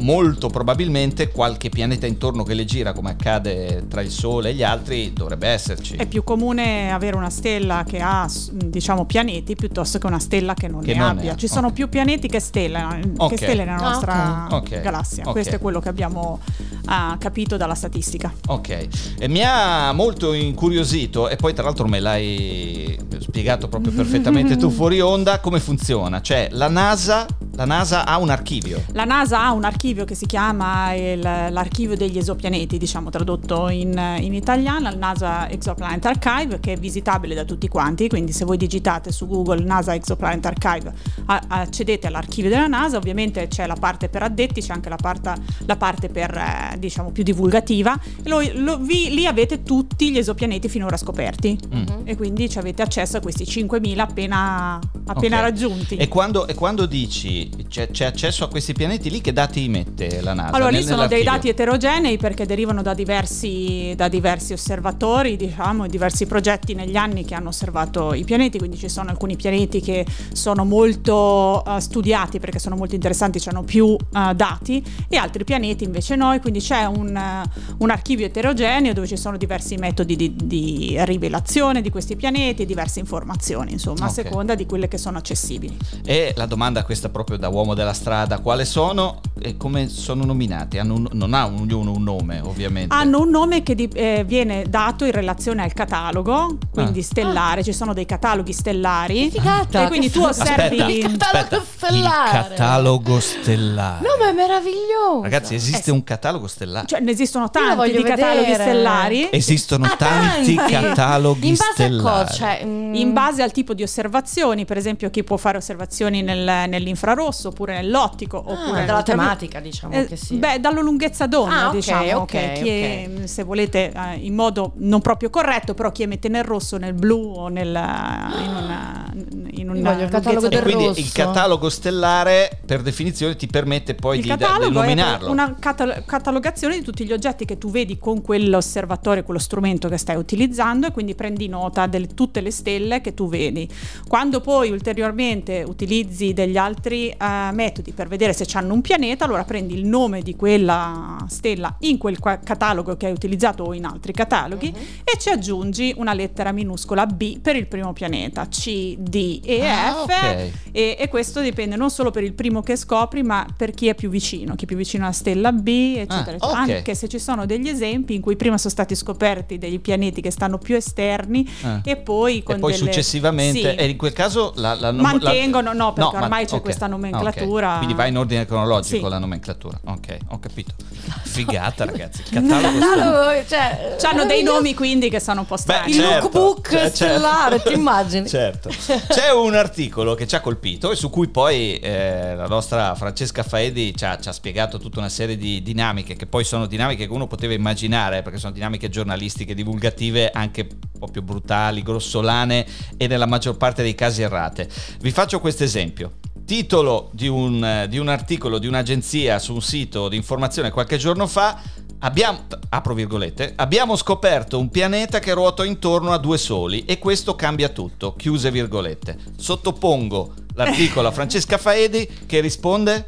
Speaker 1: molto probabilmente qualche pianeta intorno che le gira, come accade tra il Sole e gli altri, dovrebbe esserci.
Speaker 5: È più comune avere una stella che ha, diciamo, pianeti piuttosto che una stella che non
Speaker 1: Che
Speaker 5: ne
Speaker 1: non
Speaker 5: abbia.
Speaker 1: ne
Speaker 5: Ci sono
Speaker 1: ok.
Speaker 5: più pianeti che stelle,
Speaker 1: Ok.
Speaker 5: che stelle nella
Speaker 2: Ah,
Speaker 5: nostra
Speaker 1: ok. Ok,
Speaker 5: galassia. Questo è quello che abbiamo ah, capito dalla statistica.
Speaker 1: Ok, e mi ha molto incuriosito e poi tra l'altro me l'hai spiegato proprio perfettamente tu fuori onda come funziona. Cioè la NASA, la NASA ha un archivio.
Speaker 5: La NASA ha un archivio che si chiama il- l'archivio degli esopianeti, diciamo tradotto in, in italiano, il NASA Exoplanet Archive, che è visitabile da tutti quanti, quindi se voi digitate su Google NASA Exoplanet Archive a- accedete all'archivio della NASA, ovviamente c'è la parte per addetti, c'è anche la parte, la parte per eh, diciamo più divulgativa, e lo- lo- vi- lì avete tutti gli esopianeti finora scoperti
Speaker 1: Mm.
Speaker 5: e quindi ci avete accesso a questi 5.000 appena, appena
Speaker 1: Ok.
Speaker 5: raggiunti.
Speaker 1: E quando, e quando dici c'è, c'è accesso a questi pianeti lì, che dati mette la NASA?
Speaker 5: Allora, lì sono dei dati eterogenei perché derivano da diversi, da diversi osservatori, diciamo, e diversi progetti negli anni che hanno osservato i pianeti, quindi ci sono alcuni pianeti che sono molto eh, studiati perché sono molto interessanti, hanno più eh, dati, e altri pianeti invece no, quindi c'è un, eh, un archivio eterogeneo dove ci sono diversi metodi di, di rivelazione di questi pianeti, diverse informazioni, insomma,
Speaker 1: Ok.
Speaker 5: a seconda di quelle che sono accessibili.
Speaker 1: E la domanda questa proprio da uomo della strada, quale sono e come sono nominati? Hanno un- non ha ognuno un nome, ovviamente.
Speaker 5: Hanno un nome che di- eh, viene dato in relazione al catalogo, quindi
Speaker 1: Ah.
Speaker 5: stellare, ci sono dei cataloghi stellari.
Speaker 2: Figata.
Speaker 5: E quindi
Speaker 2: che
Speaker 5: tu osservi
Speaker 1: Aspetta,
Speaker 2: Il catalogo
Speaker 1: aspetta.
Speaker 2: stellare.
Speaker 1: Il catalogo stellare.
Speaker 2: No, ma è meraviglioso.
Speaker 1: Ragazzi, esiste un catalogo stellare?
Speaker 5: Cioè, ne esistono tanti di cataloghi
Speaker 2: vedere.
Speaker 5: stellari.
Speaker 1: Esistono
Speaker 2: Ah,
Speaker 1: tanti, cataloghi
Speaker 2: In base
Speaker 1: stellari.
Speaker 2: a cosa? Cioè, mm,
Speaker 5: In base al tipo di osservazioni, per esempio, chi può fare osservazioni nel- nell'infrarosso oppure nell'ottico
Speaker 2: ah,
Speaker 5: oppure
Speaker 2: dalla
Speaker 5: nell'ultravioletto.
Speaker 2: tematica, diciamo
Speaker 5: Eh,
Speaker 2: che sì.
Speaker 5: Beh, dalla lunghezza d'onda,
Speaker 2: Ah, ok,
Speaker 5: diciamo,
Speaker 2: ok,
Speaker 5: che chi è,
Speaker 2: ok.
Speaker 5: se volete, eh, in modo non proprio corretto, però chi emette nel rosso, nel blu o nel, in una, in una
Speaker 2: voglio il catalogo
Speaker 5: lunghezza
Speaker 1: E
Speaker 2: del
Speaker 1: quindi
Speaker 2: rosso.
Speaker 1: il catalogo stellare, per definizione, ti permette poi
Speaker 5: Il
Speaker 1: di, di
Speaker 5: catalogo è una catal- catalogazione di tutti gli oggetti che tu vedi con quell'osservatorio, quello strumento che stai utilizzando e quindi prendi nota di tutte le stelle che tu vedi. Quando poi ulteriormente utilizzi degli altri eh, metodi per vedere se hanno un pianeta, allora prendi il nome di quella stella in quel catalogo che hai utilizzato o in altri cataloghi
Speaker 2: Mhm.
Speaker 5: e ci aggiungi una lettera minuscola B per il primo pianeta, C, D, E
Speaker 1: Ah,
Speaker 5: F
Speaker 1: ok.
Speaker 5: e, e questo dipende non solo per il primo che scopri ma per chi è più vicino, chi è più vicino alla stella B eccetera,
Speaker 1: Ah,
Speaker 5: eccetera.
Speaker 1: ok.
Speaker 5: anche se ci sono degli esempi in cui prima sono stati scoperti dei pianeti che stanno più esterni
Speaker 1: Ah.
Speaker 5: e poi con
Speaker 1: e poi
Speaker 5: delle-
Speaker 1: successivamente,
Speaker 5: Sì.
Speaker 1: e in quel caso la, la nom-
Speaker 5: Mantengono, no, perché
Speaker 1: ma-
Speaker 5: ormai c'è
Speaker 1: ok,
Speaker 5: questa
Speaker 1: ok.
Speaker 5: Nomenclatura.
Speaker 1: Quindi va in ordine cronologico
Speaker 5: Sì.
Speaker 1: la nomenclatura. Ok, ho capito. Figata, ragazzi. Il catalogo
Speaker 2: No, cioè,
Speaker 5: Hanno dei
Speaker 2: meraviglioso.
Speaker 5: nomi quindi che sono un po' strani.
Speaker 2: Il lookbook
Speaker 1: cioè,
Speaker 2: stellare, ti immagini?
Speaker 1: Certo. C'è un articolo che ci ha colpito e su cui poi eh, la nostra Francesca Faedi ci ha, ci ha spiegato tutta una serie di dinamiche che poi sono dinamiche che uno poteva immaginare eh, perché sono dinamiche giornalistiche, divulgative anche un po' più brutali, grossolane e nella maggior parte dei casi errate. Vi faccio questo esempio. Titolo di un, di un articolo di un'agenzia su un sito di informazione qualche giorno fa Abbiamo, apro virgolette, abbiamo scoperto un pianeta che ruota intorno a due soli e questo cambia tutto, chiuse virgolette. Sottopongo l'articolo a Francesca Faedi che risponde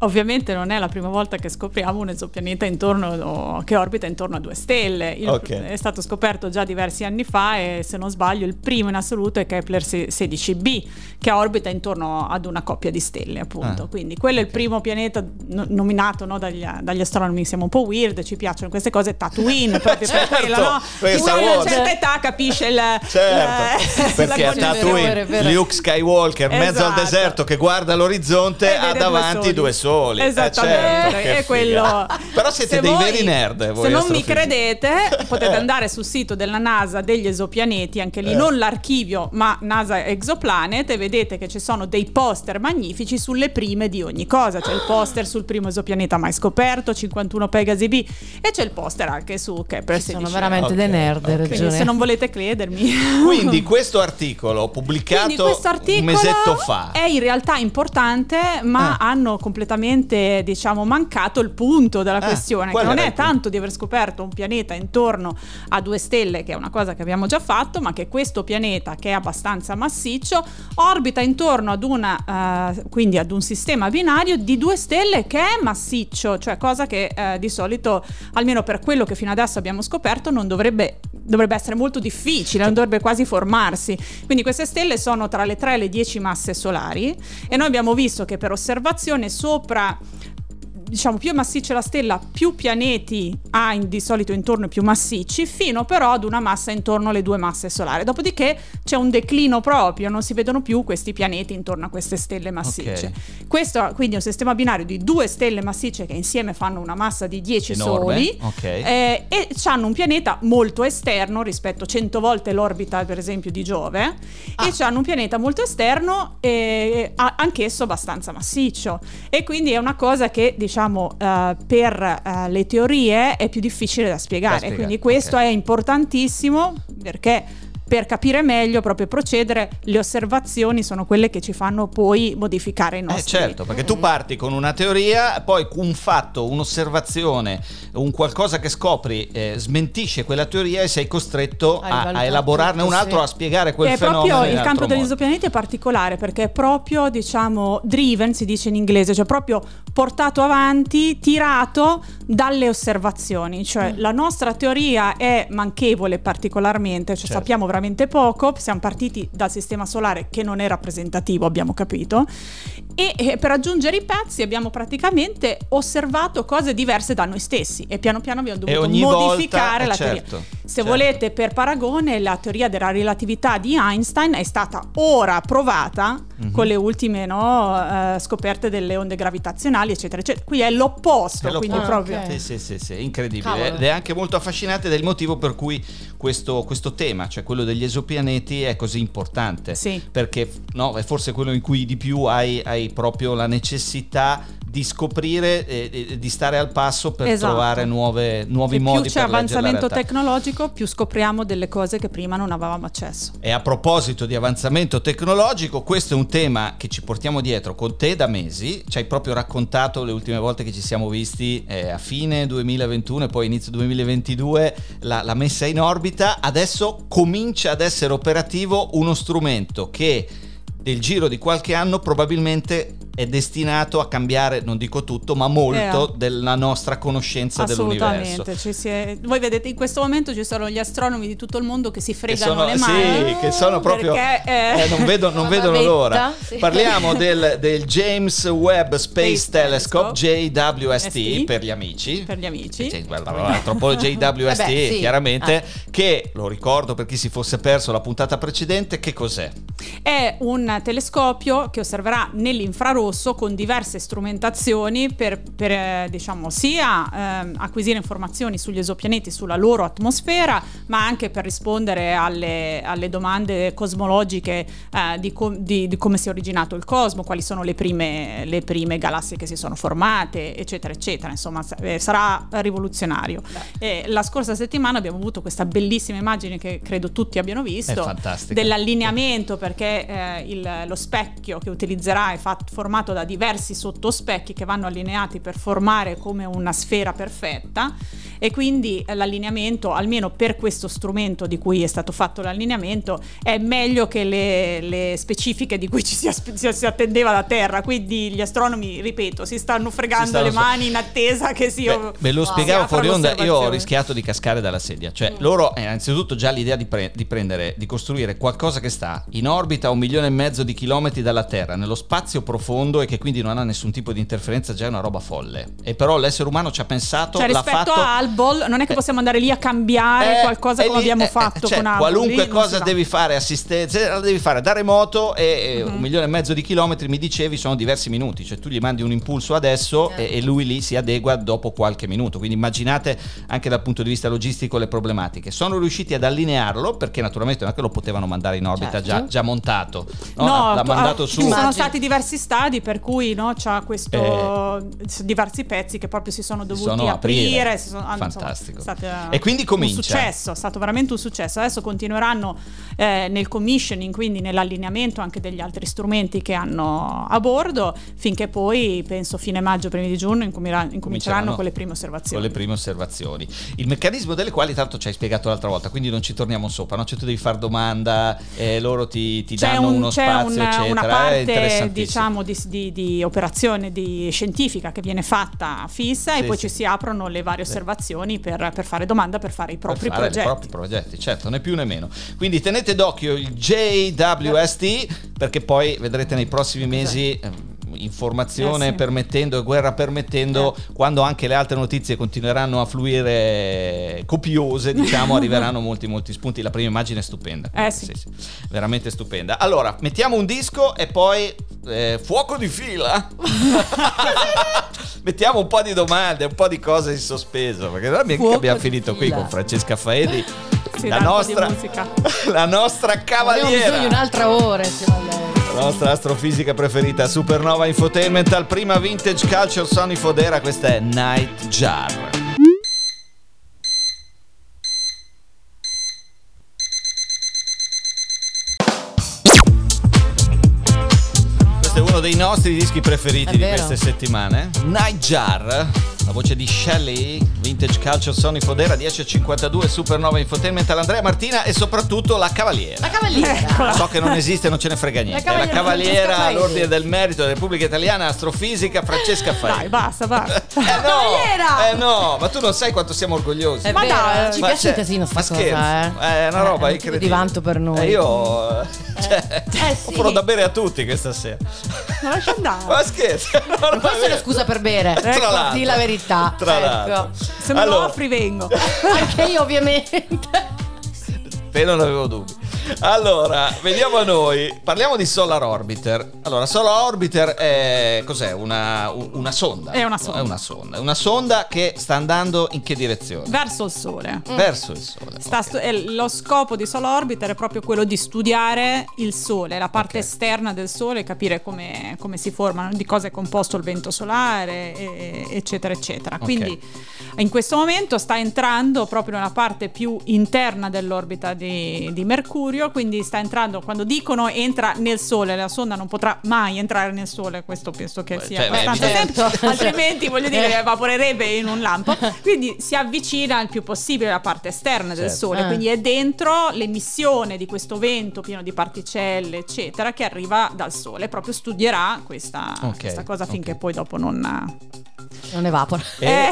Speaker 5: Ovviamente non è la prima volta che scopriamo un esopianeta intorno che orbita intorno a due stelle. Il-
Speaker 1: Ok.
Speaker 5: È stato scoperto già diversi anni fa e se non sbaglio il primo in assoluto è Kepler 16b che orbita intorno ad una coppia di stelle appunto.
Speaker 1: Ah,
Speaker 5: Quindi quello è il primo pianeta no- nominato no, dagli, dagli astronomi, siamo un po' weird, ci piacciono queste cose, Tatooine proprio per
Speaker 1: Certo,
Speaker 5: quello, no? Chi vuole una certa età capisce il...
Speaker 1: Certo,
Speaker 5: la-
Speaker 1: perché
Speaker 5: la
Speaker 1: a Tatooine. Luke Skywalker, mezzo al
Speaker 5: Esatto.
Speaker 1: deserto che guarda l'orizzonte, ha davanti due soli. Eh,
Speaker 5: Esattamente,
Speaker 1: certo, che
Speaker 5: è quello.
Speaker 1: Però siete
Speaker 5: Se
Speaker 1: dei
Speaker 5: voi-
Speaker 1: veri nerd. voi
Speaker 5: Se non mi credete, potete andare sul sito della NASA degli esopianeti, anche lì
Speaker 1: Eh.
Speaker 5: non l'archivio, ma NASA Exoplanet, e vedete che ci sono dei poster magnifici sulle prime di ogni cosa. C'è il poster sul primo esopianeta mai scoperto, 51 Pegasi B, e c'è il poster anche su Kepler
Speaker 2: Sono
Speaker 5: 16.
Speaker 2: veramente dei
Speaker 1: Ok,
Speaker 2: nerd, hai
Speaker 1: ok.
Speaker 5: Quindi
Speaker 2: ragione.
Speaker 5: se non volete credermi.
Speaker 1: Quindi questo articolo pubblicato
Speaker 5: questo articolo
Speaker 1: un mesetto fa.
Speaker 5: è in realtà importante, ma
Speaker 1: Ah.
Speaker 5: hanno completamente, diciamo, mancato il punto della
Speaker 1: Ah,
Speaker 5: questione, che non è tanto di aver scoperto un pianeta intorno a due stelle, che è una cosa che abbiamo già fatto, ma che questo pianeta, che è abbastanza massiccio, orbita intorno ad una, eh, quindi ad un sistema binario di due stelle che è massiccio, cioè cosa che eh, di solito, almeno per quello che fino adesso abbiamo scoperto, non dovrebbe, dovrebbe essere molto difficile, non dovrebbe quasi formarsi. Quindi queste stelle sono tra le 3 e le 10 masse solari e noi abbiamo visto che per osservazione sopra diciamo più è massiccia la stella, più pianeti ha in- di solito intorno più massicci, fino però ad una massa intorno alle due masse solari. Dopodiché c'è un declino proprio, non si vedono più questi pianeti intorno a queste stelle massicce. Questo quindi è un sistema binario di due stelle massicce che insieme fanno una massa di 10
Speaker 1: Enorme,
Speaker 5: soli
Speaker 1: ok.
Speaker 5: eh, e hanno un pianeta molto esterno rispetto a 100 volte l'orbita per esempio di Giove
Speaker 1: Ah.
Speaker 5: e hanno un pianeta molto esterno e anch'esso abbastanza massiccio e quindi è una cosa che diciamo eh, per eh, le teorie è più difficile da spiegare,
Speaker 1: Da spiegare,
Speaker 5: quindi questo
Speaker 1: ok.
Speaker 5: è importantissimo perché per capire meglio proprio procedere le osservazioni sono quelle che ci fanno poi modificare i
Speaker 1: Eh
Speaker 5: nostri
Speaker 1: certo, perché tu parti con una teoria, poi un fatto, un'osservazione, un qualcosa che scopri eh, smentisce quella teoria e sei costretto
Speaker 2: A
Speaker 1: a, elaborarne
Speaker 2: tutto,
Speaker 1: un altro,
Speaker 2: sì.
Speaker 1: a spiegare quel
Speaker 5: è
Speaker 1: fenomeno.
Speaker 5: proprio il campo degli esopianeti è particolare perché è proprio diciamo driven si dice in inglese cioè proprio portato avanti tirato dalle osservazioni cioè
Speaker 1: Mm.
Speaker 5: la nostra teoria è manchevole particolarmente cioè
Speaker 1: Certo.
Speaker 5: sappiamo veramente poco. Siamo partiti dal sistema solare che non è rappresentativo abbiamo capito e eh, per aggiungere i pezzi abbiamo praticamente osservato cose diverse da noi stessi e piano piano abbiamo dovuto modificare
Speaker 1: volta,
Speaker 5: la
Speaker 1: eh,
Speaker 5: teoria
Speaker 1: certo,
Speaker 5: se
Speaker 1: certo.
Speaker 5: volete, per paragone, la teoria della relatività di Einstein è stata ora provata
Speaker 1: Mhm.
Speaker 5: con le ultime no, eh, scoperte delle onde gravitazionali, eccetera, eccetera. Qui è l'opposto,
Speaker 1: È l'opposto.
Speaker 5: quindi
Speaker 2: Ah,
Speaker 5: proprio...
Speaker 2: ok.
Speaker 1: Sì, sì, sì, sì, incredibile.
Speaker 2: Cavolo.
Speaker 1: Ed è anche molto affascinante ed è il motivo per cui questo, questo tema, cioè quello degli esopianeti, è così importante.
Speaker 5: Sì.
Speaker 1: Perché no, è forse quello in cui di più hai, hai proprio la necessità di scoprire e, e di stare al passo per
Speaker 5: Esatto.
Speaker 1: trovare nuove, nuovi
Speaker 5: Che
Speaker 1: modi
Speaker 5: più c'è avanzamento tecnologico, più scopriamo delle cose che prima non avevamo accesso.
Speaker 1: E a proposito di avanzamento tecnologico, questo è un tema che ci portiamo dietro con te da mesi. Ci hai proprio raccontato le ultime volte che ci siamo visti eh, a fine 2021 e poi inizio 2022 la, la messa in orbita. Adesso comincia ad essere operativo uno strumento che nel giro di qualche anno probabilmente è destinato a cambiare, non dico tutto, ma molto
Speaker 5: Eh.
Speaker 1: della nostra conoscenza dell'universo.
Speaker 5: Assolutamente, ci si è- voi vedete in questo momento ci sono gli astronomi di tutto il mondo che si
Speaker 1: Che
Speaker 5: fregano
Speaker 1: sono,
Speaker 5: le mani.
Speaker 1: sì, che sono proprio
Speaker 5: perché, eh,
Speaker 1: eh, non, vedo- non vedono
Speaker 2: bavetta,
Speaker 1: l'ora.
Speaker 2: sì.
Speaker 1: Parliamo del, del James Webb Space,
Speaker 5: Space
Speaker 1: Telescope, JWST
Speaker 5: ST,
Speaker 1: per gli amici.
Speaker 5: per gli amici.
Speaker 1: Troppo JWST
Speaker 2: Eh beh, sì.
Speaker 1: chiaramente
Speaker 5: Ah.
Speaker 1: che lo ricordo per chi si fosse perso la puntata precedente che cos'è
Speaker 5: È un telescopio che osserverà nell'infrarosso con diverse strumentazioni per, per, eh, diciamo, sia ehm, acquisire informazioni sugli esopianeti, sulla loro atmosfera, ma anche per rispondere alle, alle domande cosmologiche eh, di, com- di- di come si è originato il cosmo, quali sono le prime, le prime galassie che si sono formate, eccetera, eccetera. Insomma, eh, sarà rivoluzionario. E la scorsa settimana abbiamo avuto questa bellissima immagine che credo tutti abbiano visto dell'allineamento perché eh, il- lo specchio che utilizzerà è fat- formato da diversi sottospecchi che vanno allineati per formare come una sfera perfetta. E quindi eh, l'allineamento almeno per questo strumento di cui è stato fatto l'allineamento è meglio che le, le specifiche di cui ci si, aspe- si- attendeva da terra. Quindi gli astronomi ripeto si stanno fregando
Speaker 1: Si stanno
Speaker 5: le
Speaker 1: so-
Speaker 5: mani in attesa che si
Speaker 1: Beh, ve lo
Speaker 5: si
Speaker 1: spiegavo fuori onda, io ho rischiato di cascare dalla sedia. Cioè,
Speaker 5: Mm.
Speaker 1: loro, eh, innanzitutto, già l'idea di, pre- di prendere, di costruire qualcosa che sta in orbita a un milione e mezzo di chilometri dalla Terra, nello spazio profondo e che quindi non ha nessun tipo di interferenza, già è una roba folle. E però l'essere umano ci ha pensato,
Speaker 5: Cioè,
Speaker 1: l'ha
Speaker 5: rispetto
Speaker 1: fatto.
Speaker 5: a Hubble, non è che possiamo andare lì a cambiare
Speaker 1: Eh,
Speaker 5: qualcosa come
Speaker 1: lì-
Speaker 5: abbiamo
Speaker 1: eh,
Speaker 5: fatto
Speaker 1: cioè,
Speaker 5: con Hubble.
Speaker 1: Qualunque
Speaker 5: Lì
Speaker 1: cosa devi fare assistenza, la devi fare da remoto e eh,
Speaker 5: Mhm.
Speaker 1: un milione e mezzo di chilometri, mi dicevi, sono diversi minuti. Cioè tu gli mandi un impulso adesso
Speaker 5: Eh.
Speaker 1: e, e lui lì si adegua dopo qualche minuto. Quindi immaginate anche dal punto di vista logistico le problematiche. Sono riusciti ad allinearlo perché naturalmente non è che lo potevano mandare in orbita
Speaker 2: Certo.
Speaker 1: già, già montato. No,
Speaker 5: No,
Speaker 1: l'ha
Speaker 5: tu-
Speaker 1: mandato
Speaker 5: ah,
Speaker 1: su.
Speaker 5: Ci sono stati diversi stadi per cui no, c'ha questo diversi pezzi che proprio si sono
Speaker 1: Si
Speaker 5: dovuti
Speaker 1: sono aprire.
Speaker 5: aprire. si sono- ah, insomma,
Speaker 1: Fantastico.
Speaker 5: è stato,
Speaker 1: E quindi comincia.
Speaker 5: Un successo, è stato veramente un successo. Adesso continueranno eh, nel commissioning, quindi nell'allineamento anche degli altri strumenti che hanno a bordo, finché poi penso fine maggio, primi di giugno incominceranno
Speaker 1: Cominceranno
Speaker 5: con le prime
Speaker 1: con
Speaker 5: osservazioni.
Speaker 1: le prime osservazioni. Il meccanismo delle quali tanto ci hai spiegato l'altra volta, quindi non ci torniamo sopra, no? Cioè tu devi fare domanda, e loro ti, ti danno
Speaker 5: un-
Speaker 1: uno spazio,
Speaker 5: un-
Speaker 1: eccetera.
Speaker 5: una
Speaker 1: è
Speaker 5: parte diciamo di, di- di operazione di scientifica che viene fatta fissa
Speaker 1: Sì,
Speaker 5: e poi
Speaker 1: sì.
Speaker 5: ci si aprono le varie osservazioni per, per fare domanda, per fare i propri
Speaker 1: per fare
Speaker 5: progetti.
Speaker 1: i propri progetti, certo, né più né meno. Quindi tenete d'occhio il JWST perché poi vedrete nei prossimi mesi ehm, informazione
Speaker 5: Eh sì.
Speaker 1: permettendo e guerra permettendo, quando anche le altre notizie continueranno a fluire copiose, diciamo, arriveranno molti molti spunti. La prima immagine è stupenda.
Speaker 5: Eh sì.
Speaker 1: veramente stupenda. Allora, mettiamo un disco e poi eh, fuoco di fila. mettiamo un po' di domande, un po' di cose in sospeso, perché non mica
Speaker 2: Fuoco
Speaker 1: abbiamo finito qui
Speaker 2: fila.
Speaker 1: con Francesca Faedi.
Speaker 5: Sì,
Speaker 1: la nostra, la nostra
Speaker 2: Abbiamo
Speaker 1: cavaliera.
Speaker 2: bisogno di un'altra ora lei.
Speaker 1: La nostra astrofisica preferita, Supernova Infotainment, al prima Vintage Culture Sony Fodera, questa è Night dei nostri dischi preferiti
Speaker 2: È
Speaker 1: di
Speaker 2: vero.
Speaker 1: queste settimane. Night Jar, la voce di Shelley, Vintage Culture Sony Fodera 1052 Supernova Infotainment all'Andrea Martina e soprattutto la Cavaliera.
Speaker 2: La cavaliera.
Speaker 5: Eccola.
Speaker 1: So che non esiste, non ce ne frega niente.
Speaker 2: La
Speaker 1: La
Speaker 2: cavaliera Francesca Faedi.
Speaker 1: all'ordine del merito della Repubblica Italiana, astrofisica Francesca Faedi.
Speaker 5: Dai, basta, basta.
Speaker 1: Eh no,
Speaker 2: cavaliera!
Speaker 1: eh no, ma tu non sai quanto siamo orgogliosi.
Speaker 2: È
Speaker 5: Ma
Speaker 2: vero,
Speaker 5: dai,
Speaker 2: eh, ci
Speaker 1: Ma
Speaker 2: piace un casino
Speaker 1: ma
Speaker 2: sta
Speaker 1: scherzi,
Speaker 2: cosa, eh.
Speaker 1: È una roba
Speaker 2: motivo
Speaker 1: incredibile.
Speaker 2: di vanto per noi.
Speaker 1: E io eh, cioè,
Speaker 2: Eh, sì.
Speaker 1: offro da bere a tutti questa sera.
Speaker 5: Ma lascia andare.
Speaker 1: Ma scherzi, no, non
Speaker 2: Questa è
Speaker 1: vero.
Speaker 2: una scusa per bere.
Speaker 1: Tra
Speaker 2: Ecco,
Speaker 1: l'altro.
Speaker 2: di la verità.
Speaker 1: Tra
Speaker 2: ecco.
Speaker 1: l'altro.
Speaker 5: Se me
Speaker 1: Allora,
Speaker 5: lo offri vengo.
Speaker 2: Anche io ovviamente.
Speaker 1: Te non avevo dubbi. Allora, vediamo a noi. Parliamo di Solar Orbiter. Allora, Solar Orbiter è cos'è? Una, una sonda.
Speaker 5: È una sonda.
Speaker 1: È una sonda. È una sonda che sta andando in che direzione?
Speaker 5: Verso il sole.
Speaker 1: Verso il Sole.
Speaker 5: Sta
Speaker 1: ok.
Speaker 5: stu- è lo scopo di Solar Orbiter è proprio quello di studiare il Sole, la parte
Speaker 1: Ok.
Speaker 5: esterna del Sole, capire come, come si forma, di cosa è composto il vento solare, e- eccetera, eccetera.
Speaker 1: Ok.
Speaker 5: Quindi in questo momento sta entrando proprio nella parte più interna dell'orbita di, di Mercurio Mercurio, quindi sta entrando, quando dicono entra nel Sole, la sonda non potrà mai entrare nel Sole, questo penso che sia
Speaker 1: cioè,
Speaker 5: abbastanza
Speaker 1: evidente.
Speaker 5: semplice, altrimenti voglio dire evaporerebbe in un lampo, quindi si avvicina il più possibile alla parte esterna del
Speaker 1: Certo.
Speaker 5: Sole,
Speaker 2: Ah.
Speaker 5: quindi è dentro l'emissione di questo vento pieno di particelle, eccetera, che arriva dal Sole, proprio studierà questa,
Speaker 1: Ok,
Speaker 5: questa cosa finché
Speaker 1: ok.
Speaker 5: poi dopo non...
Speaker 2: Non evapora.
Speaker 5: Eh,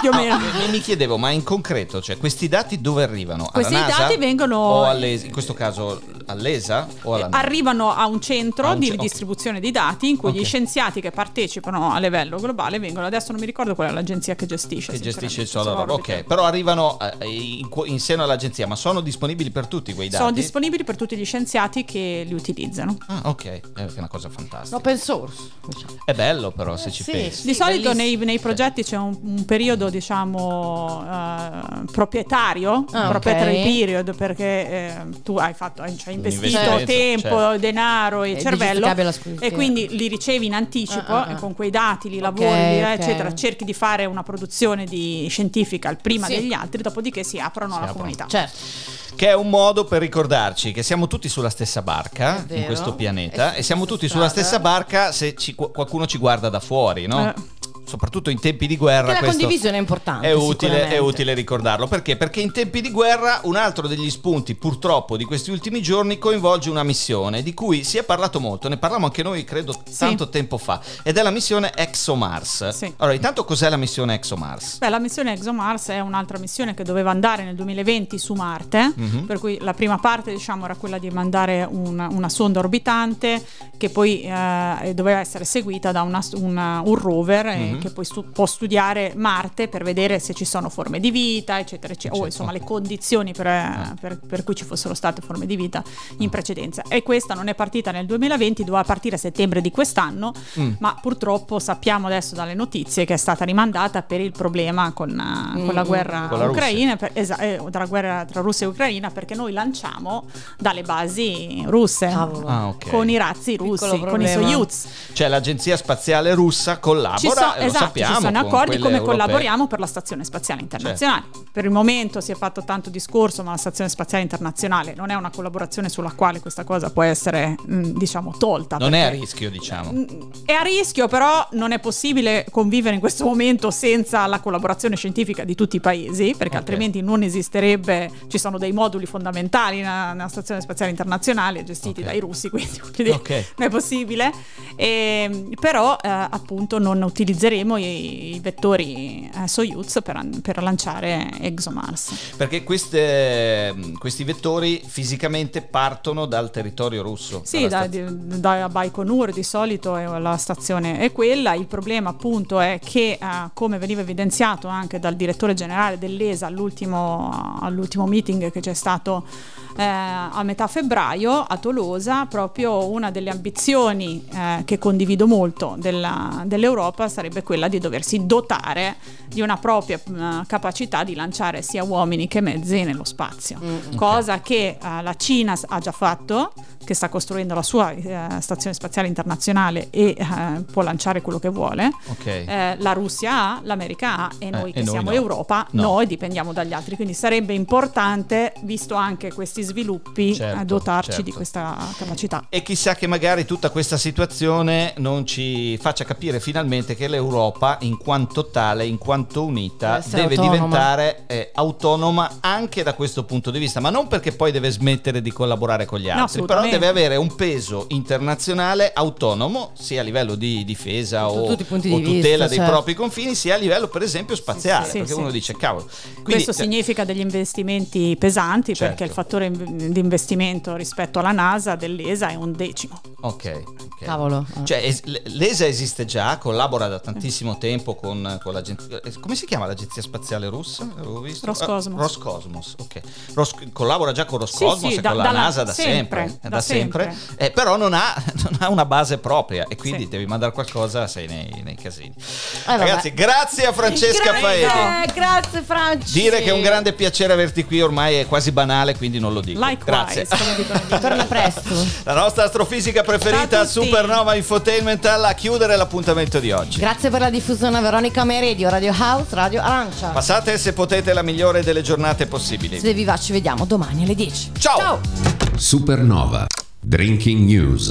Speaker 5: più o meno.
Speaker 1: mi, mi chiedevo, ma in concreto, cioè, questi dati dove arrivano? Alla
Speaker 5: Questi
Speaker 1: NASA?
Speaker 5: dati vengono-
Speaker 1: O all'ESA? In questo caso all'ESA o alla NASA?
Speaker 5: arrivano a un centro
Speaker 1: A un
Speaker 5: di
Speaker 1: ce- ok.
Speaker 5: distribuzione di dati in cui
Speaker 1: Ok.
Speaker 5: gli scienziati che partecipano a livello globale vengono adesso non mi ricordo qual è l'agenzia che gestisce
Speaker 1: che gestisce Solar
Speaker 5: Solar
Speaker 1: Ok, però arrivano eh, in, in seno all'agenzia, ma sono disponibili per tutti quei dati?
Speaker 5: sono disponibili per tutti gli scienziati che li utilizzano
Speaker 1: Ah, ok, è una cosa fantastica.
Speaker 2: Open source. diciamo.
Speaker 1: È bello però se ci
Speaker 2: Sì,
Speaker 1: pensi.
Speaker 2: sì.
Speaker 5: di solito nei, nei progetti c'è un, un periodo diciamo eh, proprietario
Speaker 2: Ah,
Speaker 5: proprietary
Speaker 2: ok.
Speaker 5: period perché eh, tu hai fatto hai, cioè, investito tempo
Speaker 1: certo.
Speaker 5: denaro e,
Speaker 2: E dici
Speaker 5: cervello e quindi li ricevi in anticipo
Speaker 2: Ah, ah, ah.
Speaker 5: e con quei dati li lavori li-
Speaker 2: ok.
Speaker 5: eccetera cerchi di fare una produzione di scientifica il prima
Speaker 2: Sì.
Speaker 5: degli altri dopodiché si aprono
Speaker 1: Si
Speaker 5: alla
Speaker 1: aprono.
Speaker 5: comunità
Speaker 2: Certo.
Speaker 1: Che è un modo per ricordarci che siamo tutti sulla stessa barca in questo pianeta
Speaker 2: E
Speaker 1: e siamo tutti sulla stessa barca se ci- qualcuno ci guarda da fuori, no?
Speaker 5: Eh.
Speaker 1: Soprattutto in tempi di guerra.
Speaker 2: Che la
Speaker 1: questo
Speaker 2: condivisione è importante.
Speaker 1: È utile, è utile ricordarlo perché? Perché in tempi di guerra un altro degli spunti purtroppo di questi ultimi giorni coinvolge una missione di cui si è parlato molto, ne parlavamo anche noi credo tanto tempo fa ed è la missione ExoMars.
Speaker 5: Sì.
Speaker 1: Allora intanto cos'è la missione ExoMars?
Speaker 5: Beh, la missione ExoMars è un'altra missione che doveva andare nel 2020 su Marte,
Speaker 1: Mhm.
Speaker 5: per cui la prima parte diciamo era quella di mandare un- una sonda orbitante che poi eh, doveva essere seguita da una- una- un rover eh,
Speaker 1: Mhm.
Speaker 5: che poi stu- può studiare Marte per vedere se ci sono forme di vita, eccetera, eccetera, o
Speaker 1: Certo.
Speaker 5: insomma le condizioni per, eh, per- per cui ci fossero state forme di vita in precedenza. E questa non è partita nel 2020, doveva partire a settembre di quest'anno,
Speaker 1: Mm.
Speaker 5: ma purtroppo sappiamo adesso dalle notizie che è stata rimandata per il problema con, eh, con la
Speaker 2: Mm,
Speaker 5: guerra
Speaker 1: Con la
Speaker 5: ucraina, per- esa- eh, tra, guerra tra Russia e Ucraina, perché noi lanciamo dalle basi russe.
Speaker 1: Ah, ok.
Speaker 5: Con i razzi russi, con i. Soyuz.
Speaker 1: Cioè l'agenzia spaziale russa collabora,
Speaker 5: Ci so- esatto,
Speaker 1: sappiamo.
Speaker 5: ci sono accordi come
Speaker 1: europee.
Speaker 5: collaboriamo per la Stazione Spaziale Internazionale. Per il momento si è fatto tanto discorso, ma la Stazione Spaziale Internazionale non è una collaborazione sulla quale questa cosa può essere, mh, diciamo, tolta.
Speaker 1: Non è a rischio, diciamo.
Speaker 5: È a rischio, però non è possibile convivere in questo momento senza la collaborazione scientifica di tutti i paesi, perché
Speaker 1: Ok.
Speaker 5: altrimenti non esisterebbe. Ci sono dei moduli fondamentali nella, nella Stazione Spaziale Internazionale gestiti
Speaker 1: Ok.
Speaker 5: dai russi, quindi voglio dire,
Speaker 1: Ok.
Speaker 5: non è possibile. E, però, eh, appunto, non utilizzeremo i, i vettori eh, Soyuz per, per lanciare ExoMars.
Speaker 1: Perché queste- questi vettori fisicamente partono dal territorio russo.
Speaker 5: Sì, da,
Speaker 1: staz-
Speaker 5: da Baikonur di solito è- la stazione è quella, il problema appunto è che eh, come veniva evidenziato anche dal direttore generale dell'ESA all'ultimo, all'ultimo meeting che c'è stato eh, a metà febbraio a Tolosa, proprio una delle ambizioni eh, che condivido molto della- dell'Europa sarebbe quella di doversi dotare di una propria eh, capacità di lanciare sia uomini che mezzi nello spazio,
Speaker 2: Mm,
Speaker 5: cosa che eh, la Cina ha già fatto, che sta costruendo la sua eh, stazione spaziale internazionale e eh, può lanciare quello che vuole.
Speaker 1: Ok.
Speaker 5: Eh, la Russia ha, l'America ha e noi
Speaker 1: e
Speaker 5: che
Speaker 1: noi
Speaker 5: siamo
Speaker 1: no.
Speaker 5: Europa,
Speaker 1: No.
Speaker 5: noi dipendiamo dagli altri, quindi sarebbe importante, visto anche questi sviluppi,
Speaker 1: Certo,
Speaker 5: eh, dotarci
Speaker 1: certo.
Speaker 5: di questa capacità.
Speaker 1: E chissà che magari tutta questa situazione non ci faccia capire finalmente che l'Europa, in quanto tale, in quanto unita,
Speaker 2: Deve essere
Speaker 1: deve
Speaker 2: autonoma.
Speaker 1: diventare eh, autonoma anche da questo punto di vista, ma non perché poi deve smettere di collaborare con gli
Speaker 5: No,
Speaker 1: altri, però
Speaker 5: assolutamente.
Speaker 1: deve avere un peso internazionale autonomo, sia a livello di difesa o, o
Speaker 2: di
Speaker 1: tutela
Speaker 2: vista,
Speaker 1: dei
Speaker 2: certo.
Speaker 1: propri confini, sia a livello per esempio spaziale,
Speaker 5: sì,
Speaker 1: perché
Speaker 5: sì.
Speaker 1: uno dice cavolo. Quindi,
Speaker 5: Questo
Speaker 1: eh,
Speaker 5: significa degli investimenti pesanti
Speaker 1: Certo.
Speaker 5: perché il fattore di investimento rispetto alla NASA dell'ESA è un decimo.
Speaker 1: Ok, ok.
Speaker 2: Cavolo.
Speaker 1: Cioè, l'ESA esiste già, collabora da tantissimo tempo con, con l'agenzia. eh, Come si chiama l'agenzia spaziale russa? Avevo visto.
Speaker 5: Roscosmos.
Speaker 1: Ah, Roscosmos, ok. Ros- collabora già con Roscosmos
Speaker 5: Sì, sì,
Speaker 1: e
Speaker 5: da-
Speaker 1: con la NASA da
Speaker 5: sempre,
Speaker 1: sempre. eh,
Speaker 5: da
Speaker 1: sempre.
Speaker 5: sempre.
Speaker 1: Eh, però non ha, non ha una base propria e quindi
Speaker 5: Sì.
Speaker 1: devi mandare qualcosa, sei nei, nei casini.
Speaker 2: vabbè.
Speaker 1: Ragazzi, grazie a Francesca Faedi.
Speaker 2: Grazie, Franci.
Speaker 1: Dire che è un grande piacere averti qui ormai è quasi banale, quindi non lo dico.
Speaker 5: Likewise,
Speaker 1: Grazie.
Speaker 2: Torna presto.
Speaker 1: La nostra astrofisica preferita. Supernova Infotainment, a chiudere l'appuntamento di oggi.
Speaker 2: Grazie per la diffusione Veronica Meradio, Radio House, Radio Arancia.
Speaker 1: Passate se potete la migliore delle giornate possibili.
Speaker 2: Se vi va ci vediamo domani alle 10.
Speaker 1: Ciao.
Speaker 2: Ciao.
Speaker 3: Supernova. Drinking News.